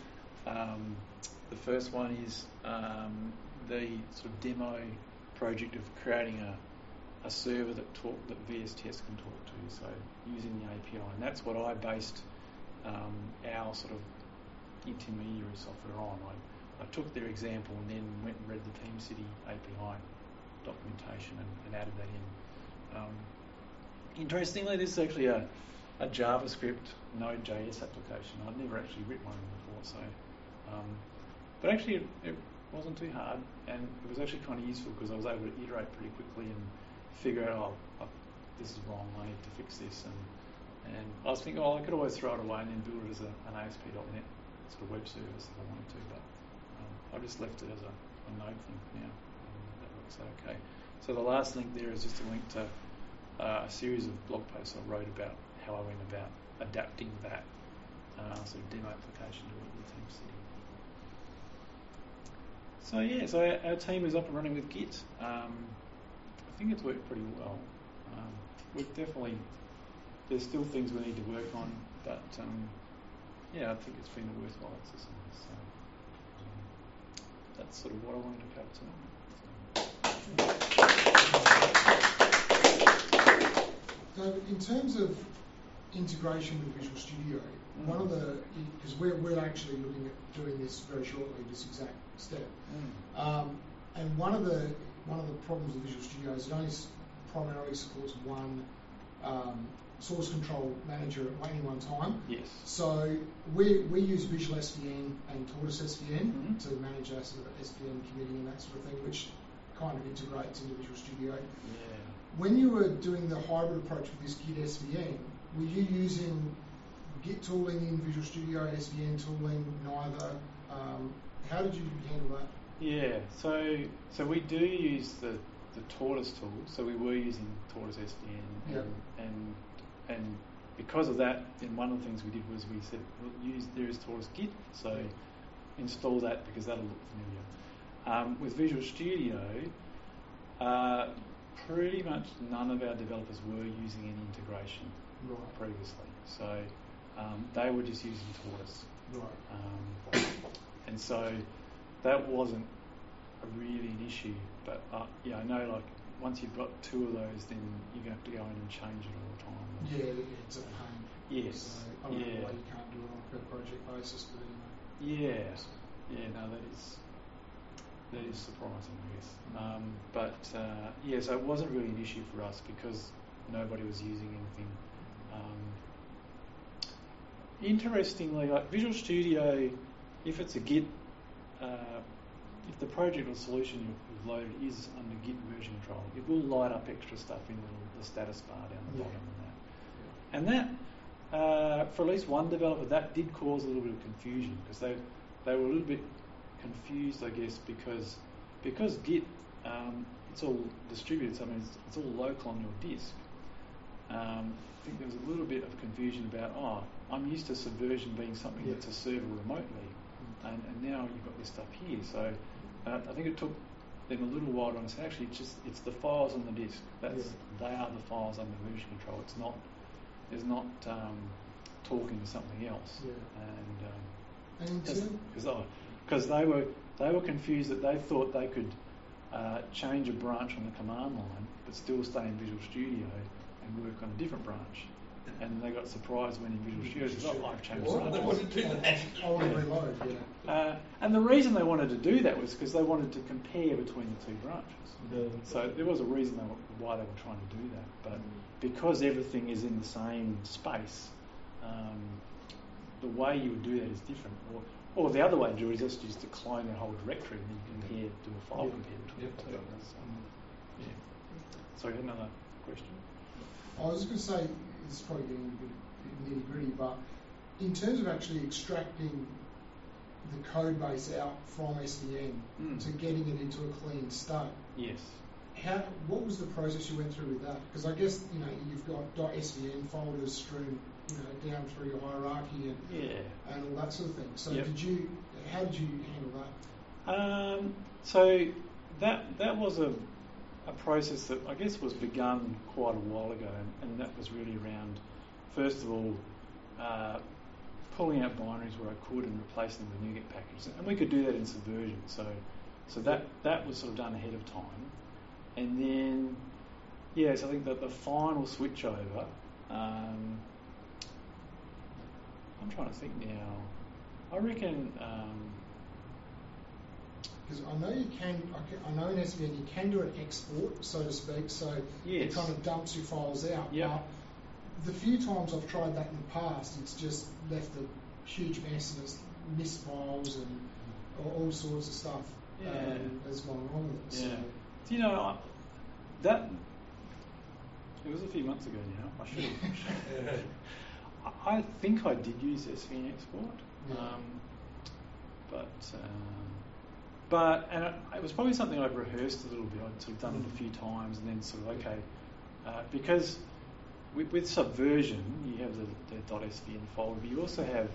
um, the first one is um, the sort of demo project of creating a, a server that talk that VSTS can talk to. So using the API, and that's what I based um, our sort of intermediary software on. I, I took their example and then went and read the TeamCity API documentation and, and added that in. Um, interestingly, this is actually a, a JavaScript Node.js application. I'd never actually written one before, so um, but actually it, it, wasn't too hard, and it was actually kind of useful because I was able to iterate pretty quickly and figure out, oh, oh, this is wrong. I need to fix this, and and I was thinking, oh, I could always throw it away and then build it as a, an ASP.NET sort of web service if I wanted to, but um, I just left it as a, a node thing for now, and that works okay. So the last link there is just a link to uh, a series of blog posts I wrote about how I went about adapting that uh, sort of demo application to work with TeamCity. So yeah, so our, our, team is up and running with Git. Um, I think it's worked pretty well. Um, we've definitely there's still things we need to work on, but um, yeah, I think it's been a worthwhile exercise. So um, that's sort of what I wanted to cover tonight. So. David, in terms of integration with Visual Studio, mm. one of the because we're we're actually looking at doing this very shortly, this exact step, mm. um, and one of the one of the problems with Visual Studio is it only primarily supports one um, source control manager at any one time. Yes. So we, we use Visual SVN and Tortoise SVN mm-hmm. to manage our sort of SVN committee and that sort of thing, which kind of integrates into Visual Studio. Yeah. When you were doing the hybrid approach with this Git SVN, were you using Git tooling in Visual Studio, SVN tooling, neither? Um, how did you handle that? Yeah, so so we do use the the Tortoise tool. So we were using Tortoise SVN, yep. and, and and because of that, then one of the things we did was we said, we'll use there is Tortoise Git, so install that because that'll look familiar. Um, with Visual Studio, uh, pretty much none of our developers were using any integration right. previously, so um, they were just using Tortoise. Right. Um, and so that wasn't a really an issue, but uh, yeah, I know like once you've got two of those, then you're going to have to go in and change it all the time. Yeah, it's at home. Yes. So I don't yeah. know why you can't do it on a per project basis, but anyway. Yeah. Yeah, no, that is that is surprising, I guess. Um, but uh, yeah, so it wasn't really an issue for us because nobody was using anything. Um, interestingly, like Visual Studio, if it's a Git uh, if the project or solution you've loaded is under Git version control, it will light up extra stuff in the, the status bar down the yeah. bottom and that. And that, uh, for at least one developer, that did cause a little bit of confusion because they they were a little bit confused, I guess, because because Git um, it's all distributed, so I mean it's, it's all local on your disk. Um, I think there was a little bit of confusion about, oh, I'm used to Subversion being something yeah. that's a server remotely, and, and now you've got this stuff here. So uh, I think it took them a little while to understand. Actually, it's just it's the files on the disk. That's yeah. they are the files under version control. It's not there's not um, talking to something else. Yeah. And um, because um, because they were they were confused that they thought they could uh, change a branch on the command line but still stay in Visual Studio and work on a different branch and they got surprised when in Visual Studio said, oh, I've changed what? They wanted to do that. I reload, yeah. Uh, and the reason they wanted to do that was because they wanted to compare between the two branches. Yeah. So there was a reason they were, why they were trying to do that. But because everything is in the same space, um, the way you would do that is different. Or, or the other way to do it is just just to clone that whole directory and then you can compare, do a file Yeah. compare between Yep, the two. yep. That's, um, yeah. Sorry, another question. I was going to say it's probably getting a bit nitty gritty, but in terms of actually extracting the code base out from SVN Mm. to getting it into a clean state, Yes. how what was the process you went through with that? Because I guess you know you've got .svn folders strewn you know down through your hierarchy and, Yeah. and all that sort of thing. So Yep. did you how did you handle that? Um, so that that was a, a process that I guess was begun quite a while ago, and, and that was really around, first of all, uh, pulling out binaries where I could and replacing them with NuGet packages, and we could do that in Subversion. So, so that that was sort of done ahead of time, and then yes, I think that the final switch over. Um, I'm trying to think now. I reckon. Um, Because I know you can, I, know in SVN you can do an export, so to speak, so Yes. it kind of dumps your files out. But the few times I've tried that in the past, it's just left a huge mess and it's missed files and all, all sorts of stuff Yeah. um, has gone wrong with it. Yeah. So, Do you know I, that? It was a few months ago now. I should have. I think I did use SVN export, Yeah. um, but um, but and it, it was probably something I'd rehearsed a little bit. I'd sort of done it a few times, and then sort of okay, uh, because with, with Subversion you have the, the .svn folder, but you also have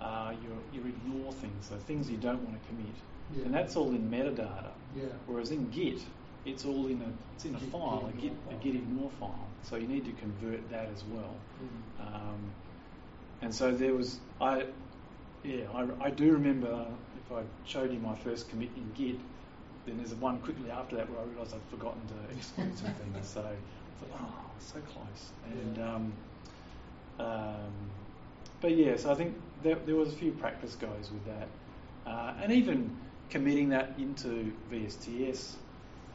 uh, your your ignore things, so things you don't want to commit, Yeah. and that's all in metadata. yeah. Whereas in Git, it's all in a it's in a file, a Git ignore a file. Git ignore file. So you need to convert that as well. Mm. Um, and so there was I yeah I, I do remember if I showed you my first commit in Git, then there's one quickly after that where I realised I'd forgotten to exclude some things. So I thought oh so close and. Yeah. Um, um, but yeah, so I think there, there was a few practice goes with that, uh, and even committing that into VSTS,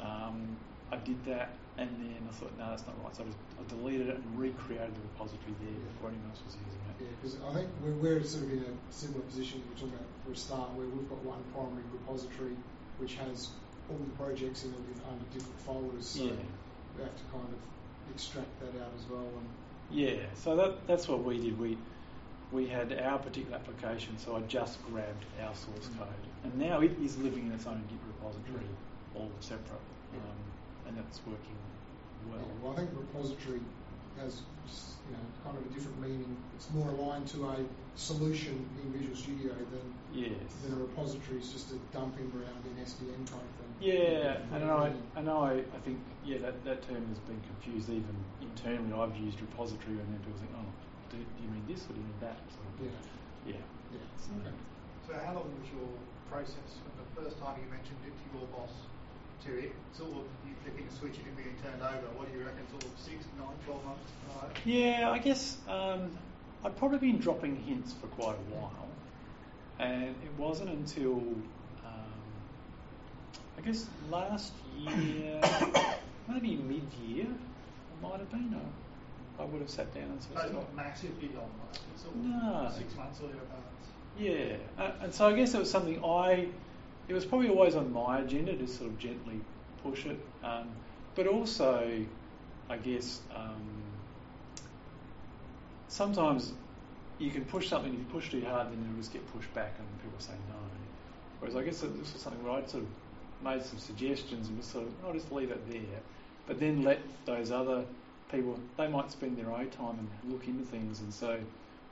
um, I did that, and then I thought, no, that's not right. So I, just, I deleted it and recreated the repository there before anyone else was using it. Yeah, because I think we're, we're sort of in a similar position we're talking about for a start, where we've got one primary repository which has all the projects in it with under different folders. So Yeah. we have to kind of extract that out as well. And Yeah, so that that's what we did. We we had our particular application, so I just grabbed our source Mm. code, and now it is living in its own Git repository, all separate, Yeah. Um, and that's working well. yeah, well, I think repository has you know kind of a different meaning. It's more aligned to a solution in Visual Studio than Yes. than a repository is just a dumping ground in SVN type thing. Yeah, and I know, I know. I, I think yeah, that, that term has been confused even internally. I've used repository, and then people think, oh, do, do you mean this or do you mean that? So, Yeah, yeah. yeah. So, Okay. So how long was your process from the first time you mentioned it to your boss to it sort of you flicking a switch and it being turned over? What do you reckon, sort of six, nine, twelve months? Right? Yeah, I guess um, I'd probably been dropping hints for quite a while, and it wasn't until um, I guess last year, maybe mid-year, it might have been. I, I would have sat down and So sort it's not massively long, right? It's sort of No. six months or thereabouts. Yeah, uh, and so I guess it was something I. It was probably always on my agenda to sort of gently push it, um, but also, I guess um, sometimes you can push something. If you push too hard, then it'll just get pushed back, and people say no. Whereas I guess this was something where I'd sort of made some suggestions and just sort of, I'll just leave it there, but then let those other people. They might spend their own time and look into things, and so.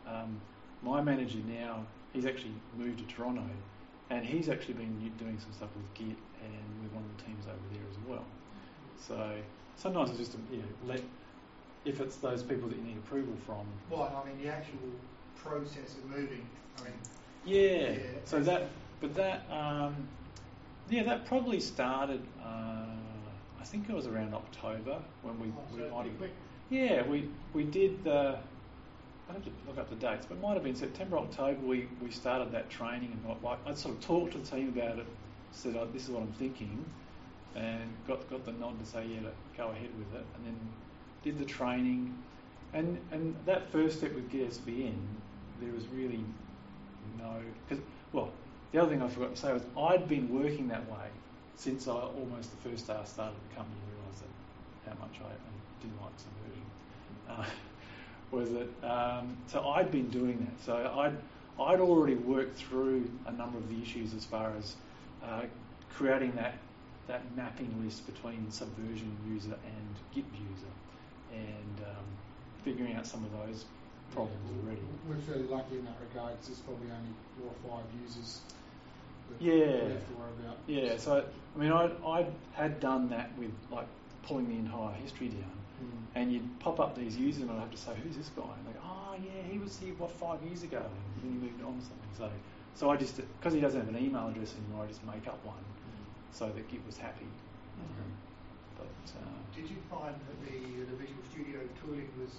Um, my manager now, he's actually moved to Toronto, and he's actually been doing some stuff with Git and with one of the teams over there as well. So sometimes it's just a, you know, let if it's those people that you need approval from. Well, I mean, the actual process of moving, I mean, Yeah. Yeah. So that, but that, um, yeah, that probably started. Uh, I think it was around October when we, oh, we might have. Yeah, we we did the. I have to look up the dates, but it might have been September, October. We, we started that training, and like, like I sort of talked to the team about it. Said, oh, "This is what I'm thinking," and got got the nod to say, "Yeah, go ahead with it." And then did the training, and and that first step with Git SVN, there was really no. Cause, well, the other thing I forgot to say was I'd been working that way since I almost the first day I started the company. Realised that how much I, didn't like subversion. Was that um, so I'd been doing that. So I'd I'd already worked through a number of the issues as far as uh, creating that that mapping list between Subversion user and Git user, and um, figuring out some of those problems already. We're fairly lucky in that regard there's probably only four or five users that Yeah. we have to worry about. Yeah, so I mean, I I had done that with like pulling the entire history down, Mm. and you'd pop up these users, and I'd have to say, "Who's this guy?" And they go, "Oh yeah, he was here what five years ago, and then he moved on to something." So, so I just because he doesn't have an email address anymore, I just make up one so that Git was happy. Um, but uh, Did you find that the, the Visual Studio tooling was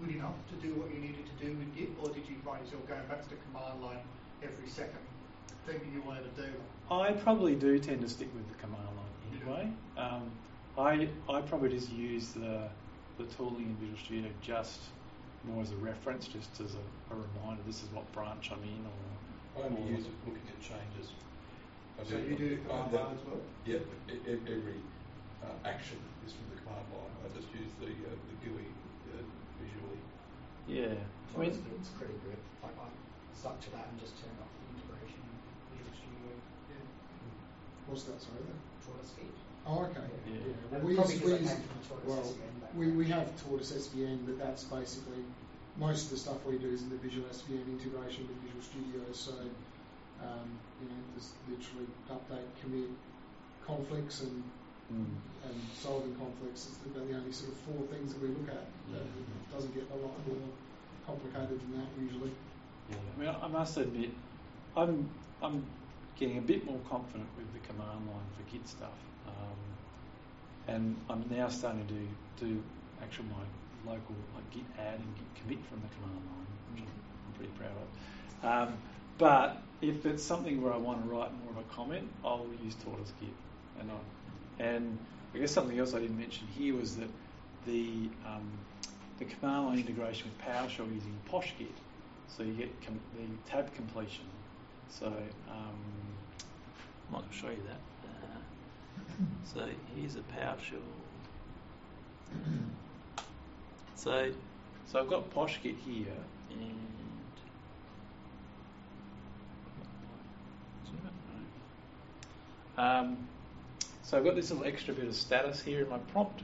good enough to do what you needed to do with Git, or did you find yourself going back to the command line every second thing that you wanted to do? I probably do tend to stick with the command line anyway. Um, I I probably just use the the tooling in Visual Studio just more as a reference, just as a, a reminder. This is what branch I'm in, or I only use it looking at changes. I So you do the command I- line as well? Yeah, every uh, action is from the command line. I just use the uh, the GUI uh, visually. Yeah, I mean, it's pretty good. Like I stuck to that and just turned off the integration in Visual Studio. What's that, sorry? Then? Tortoise Git. Oh, okay. Yeah. Well, And we probably use, 'cause we I use, came from the Tortoise well, SVN we, we have Tortoise SVN, but that's basically most of the stuff we do is in the Visual SVN integration with Visual Studio. So, um, you know, there's literally update, commit, conflicts, and mm, and solving conflicts is about the only sort of four things that we look at. That It doesn't get a lot more complicated than that usually. yeah. I mean, I must admit, I'm I'm getting a bit more confident with the command line for Git stuff, um, and I'm now starting to do do actual my local like Git add and Git commit from the command line, which I'm pretty proud of. Um, but if it's something where I want to write more of a comment, I'll use Tortoise Git, and I, and I guess something else I didn't mention here was that the um, the command line integration with PowerShell using PoshGit, so you get com- the tab completion. So um, I might show you that. So here's a PowerShell. So so I've got PoshGit here and um, so I've got this little extra bit of status here in my prompt,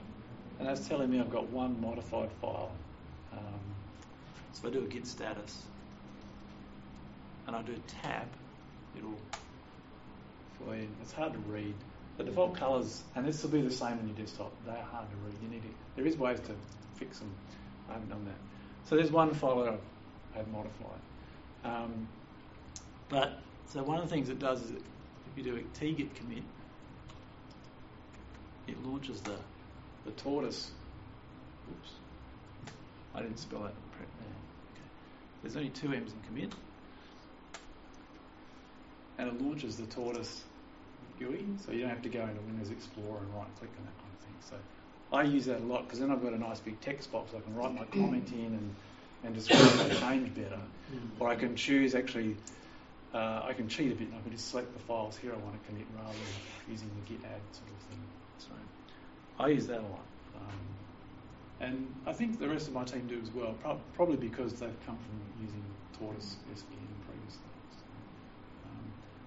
and that's telling me I've got one modified file. Um, so if I do a git status, and I do a tab, it'll. It's hard to read. The default colours, and this will be the same on your desktop. They're hard to read. You need to. There is ways to fix them. I haven't done that. So there's one file that I've, modified. Um, but so one of the things it does is if you do a tgit commit, it launches the the tortoise. Oops, I didn't spell that correct there. Okay. There's only two M's in commit, and it launches the tortoise GUI, so you don't have to go into Windows Explorer and right click on that kind of thing. So I use that a lot because then I've got a nice big text box I can write my comment in and, and describe my change better. Or I can choose actually, uh, I can cheat a bit and I can just select the files here I want to commit rather than using the git add sort of thing. So I use that a lot. Um, and I think the rest of my team do as well, prob- probably because they've come from using Tortoise SVN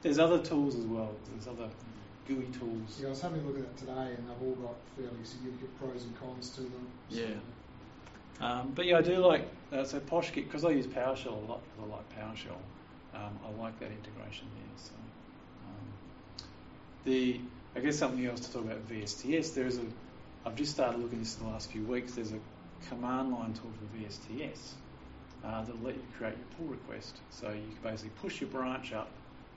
there's other tools as well. There's other GUI tools. Yeah, I was having a look at it today, and they've all got fairly significant pros and cons to them. So, Yeah. Um, but yeah, I do like uh, so PoshGit because I use PowerShell a lot. Because I like PowerShell. Um, I like that integration there. So um, the I guess something else to talk about VSTS. There is a I've just started looking at this in the last few weeks. There's a command line tool for VSTS uh, that'll let you create your pull request. So you can basically push your branch up,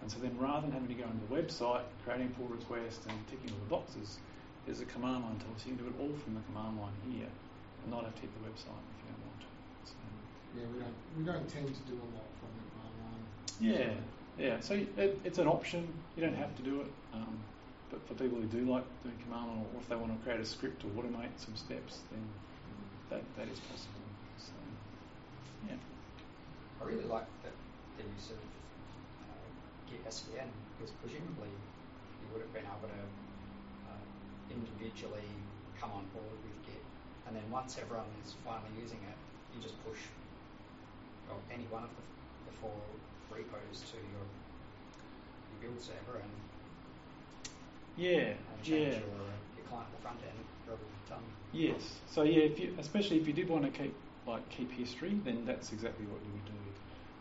and so then rather than having to go into the website, creating a pull request and ticking all the boxes, there's a command line tool. So you can do it all from the command line here, and not have to hit the website if you don't want to. So, yeah, we don't we don't tend to do a lot from the command line. yeah, yeah. So it, it's an option. You don't have to do it. Um, but for people who do like doing command line, or if they want to create a script or automate some steps, then that, that is possible. So, yeah. I really like that the use of Git SVN because presumably you would have been able to uh, individually come on board with Git, and then once everyone is finally using it, you just push well, any one of the, the four repos to your, your build server and, Yeah, and change yeah. your, uh, your client the front end. Done. Yes. So yeah, if you, especially if you did want to keep like keep history, then that's exactly what you would do.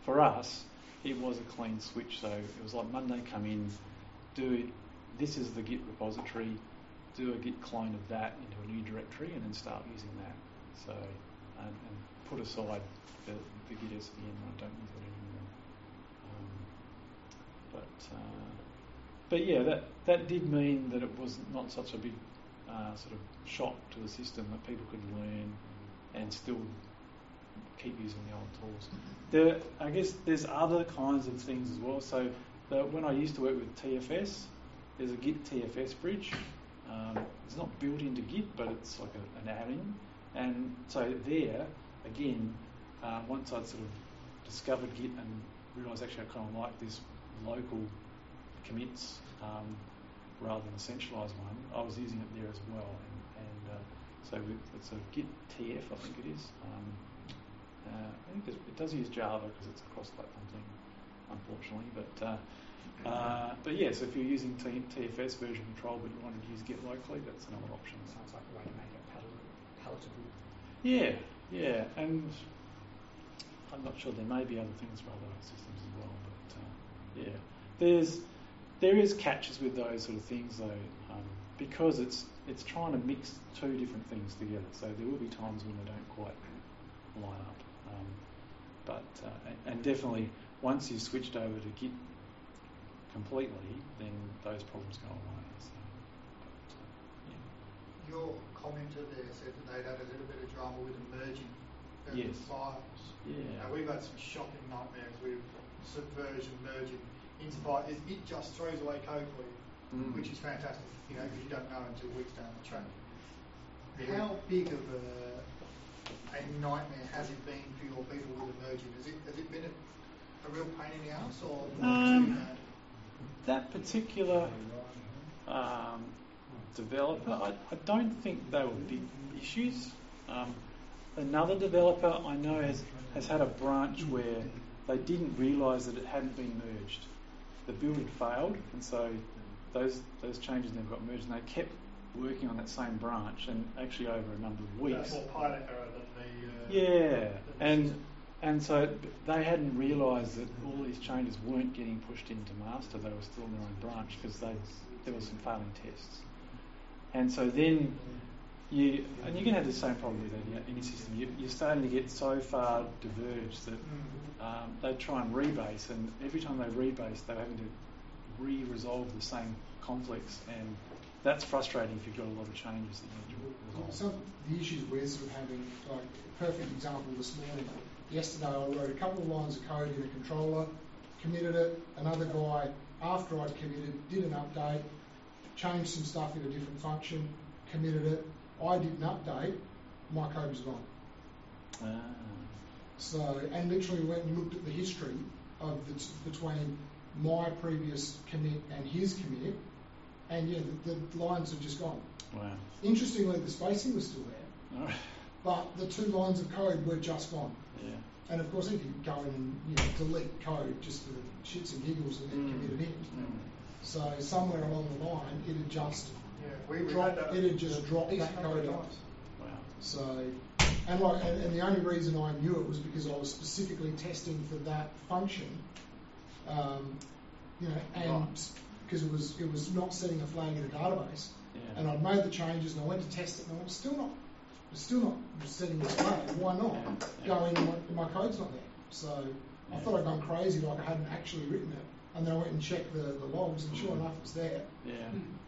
For us, it was a clean switch. So it was like Monday, come in, do it. This is the Git repository. Do a Git clone of that into a new directory, and then start using that. So and, and put aside the, the Git SVN. I don't use it anymore. Um, but uh, but yeah, that that did mean that it was not such a big uh, sort of shock to the system that people could learn and still keep using the old tools. There, I guess there's other kinds of things as well. So the, when I used to work with TFS, there's a Git TFS bridge. Um, it's not built into Git, but it's like a, an add-in. And so there, again, uh, once I'd sort of discovered Git and realised actually I kind of like this local commits um, rather than a centralised one, I was using it there as well. And, and uh, so with, it's a Git TF, I think it is. Um, uh, I think it does use Java because it's a cross-platform thing, unfortunately. But uh, uh, but yes, if you're using T- TFS version control but you wanted to use Git locally, that's another option. Sounds like a way to make it palatable. palatable. Yeah, yeah, and I'm not sure there may be other things for other systems as well, but uh, yeah, there's there is catches with those sort of things though, um, because it's it's trying to mix two different things together. So there will be times when they don't quite line up, but uh, and, definitely once you've switched over to Git completely, then those problems go away. So, but, uh, yeah. Your commenter there said that they'd had a little bit of drama with the merging of Yes. files. Yeah. Now we've had some shocking nightmares with subversion merging into files. It, it just throws away code for you, Mm. which is fantastic, you know, because you don't know until weeks down the track. How big of a, a nightmare has it been for your people with the merging? Has it, has it been a, a real pain in the ass or Um, that particular um, developer, I, I don't think they were big issues. Um, another developer I know has, has had a branch where they didn't realise that it hadn't been merged. The build had failed, and so those those changes never got merged, and they kept working on that same branch, and actually over a number of weeks. That's more pilot error than the. Yeah, and and so they hadn't realised that all these changes weren't getting pushed into master; they were still in their own branch because there was some failing tests. And so then you and you can have the same problem with any, any system. You, you're starting to get so far diverged that Mm. um, they try and rebase, and every time they rebase, they're having to re-resolve the same conflicts, and that's frustrating if you've got a lot of changes that you need to resolve. Some of the issues we're sort of having, like a perfect example this morning. Yesterday I wrote a couple of lines of code in a controller, committed it. Another guy, after I'd committed, did an update, changed some stuff in a different function, committed it. I did an update, my code was gone. Ah. So, and literally went and looked at the history of the t- between my previous commit and his commit, and yeah, the, the lines have just gone. Wow. Interestingly, the spacing was still there, All right. but the two lines of code were just gone. Yeah. And of course, if you go in and you know, delete code just for the shits and giggles and then Mm. commit it in, Mm. so somewhere along the line, it had just Yeah, we, we dropped, had that. it had just dropped East that code off. Wow. So, and like, and, and the only reason I knew it was because I was specifically testing for that function, um, you know, and Right. Because it was it was not setting a flag in a database, Yeah. and I'd made the changes and I went to test it and I was still not, was still not setting this flag. Why not? Yeah, yeah. Going, my, my code's not there. So I thought I'd gone crazy, like I hadn't actually written it, and then I went and checked the, the logs, and sure Mm. enough, it's there. Yeah.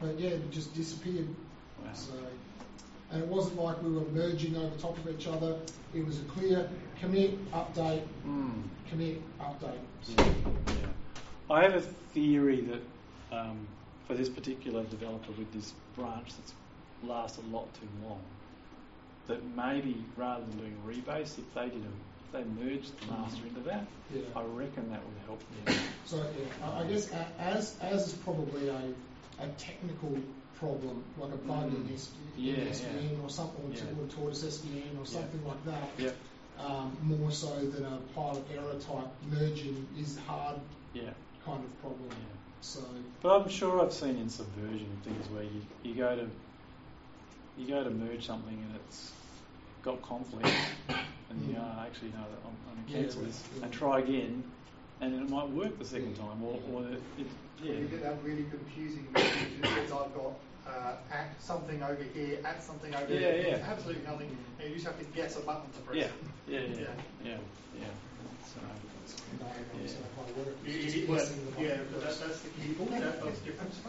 But yeah, it just disappeared. Wow. So, and it wasn't like we were merging over top of each other. It was a clear commit, update, Mm. commit, update. Yeah. yeah. I have a theory that um, for this particular developer with this branch that's lasted a lot too long, that maybe rather than doing rebase, if they did a they merged the master into that, Yeah. I reckon that would help. So yeah, I, guess as as is probably a, a technical problem, like a bug in, S, in Mm. Yeah, SVN yeah. or something, or, or Tortoise SVN or something like that. Um, more so than a pilot error type merging is hard Yeah. kind of problem. Yeah. So But I'm sure I've seen in subversion things where you, you go to you go to merge something and it's got conflict, and you oh, actually no, I'm, I'm going to Yeah, cancel this yeah. and try again, and it might work the second Yeah. time, or, or it, it, yeah, You get that really confusing message that says I've got uh, at something over here, at something over Yeah, there. yeah. Absolutely nothing. And you just have to guess a button to press. yeah, yeah, yeah, Yeah. yeah, yeah. So, no, no, it's not quite work. It- It's it- just well, pressing the yeah, but that, that's the key. That, that's the difference.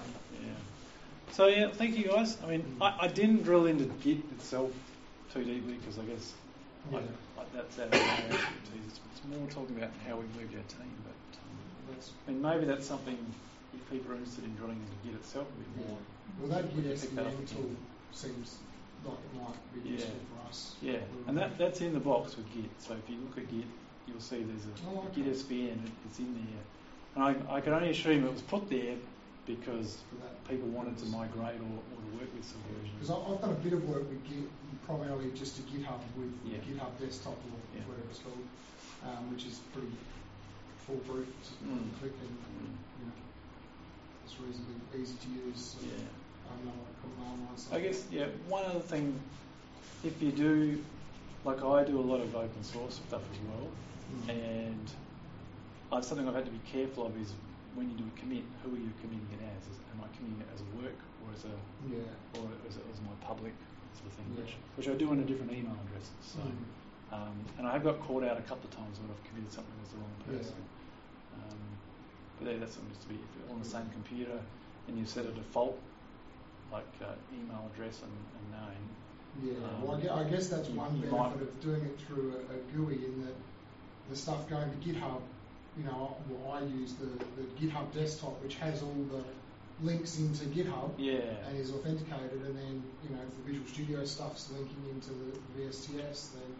yeah. So yeah, thank you guys. I mean, I, I didn't drill into Git itself too deeply because I guess like, Yeah. like that's out of my expertise. It's, it's more talking about how we moved our team, but. Um, That's, I mean, maybe that's something if people are interested in drilling into Git itself a bit yeah. more. Well, that we Git can pick that up SVN again. tool seems like it might be Yeah. useful for us. Yeah, and that, that's in the box with Git. So if you look at Git, you'll see there's a Oh, okay. It- It's in there, and I, I can only assume it was put there because people wanted to migrate or, or to work with Subversion. Because I've done a bit of work with Git, primarily just to GitHub with Yeah. GitHub Desktop or Yeah. whatever it's called, um, which is pretty foolproof. Just Mm. click and Mm. you know, it's reasonably easy to use. So Yeah. I don't know what command line. I guess yeah. One other thing, if you do, like I do a lot of open source stuff as well. And something I've had to be careful of is when you do a commit, who are you committing it as? Is, am I committing it as a work or as a Yeah. or as, as my public sort of thing, Yeah. which, which I do in a different email address. So, Mm. um, and I have got called out a couple of times when I've committed something as the wrong Yeah. person. Um, but yeah, that's something just to be if you're on the same computer and you set a default like uh, email address and, and name. Yeah, Um, well, I guess that's one benefit of doing it through a, a GUI in that the stuff going to GitHub, you know, well, I use the, the GitHub desktop, which has all the links into GitHub Yeah. and is authenticated, and then, you know, if the Visual Studio stuff's linking into the VSTS, then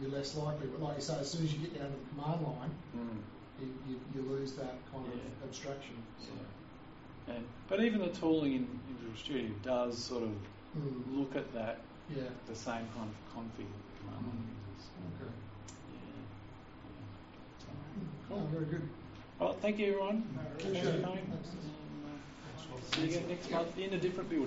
you're less likely. But like you say, as soon as you get down to the command line, Mm. you, you, you lose that kind Yeah. of abstraction. So. Yeah. And but even the tooling in, in Visual Studio does sort of Mm, look at that yeah. the same kind of config command line Mm. uses. Okay. Oh, very good. Well, thank you everyone. Thanks for it. coming. Thanks. Um, uh, See you again next month in a different building.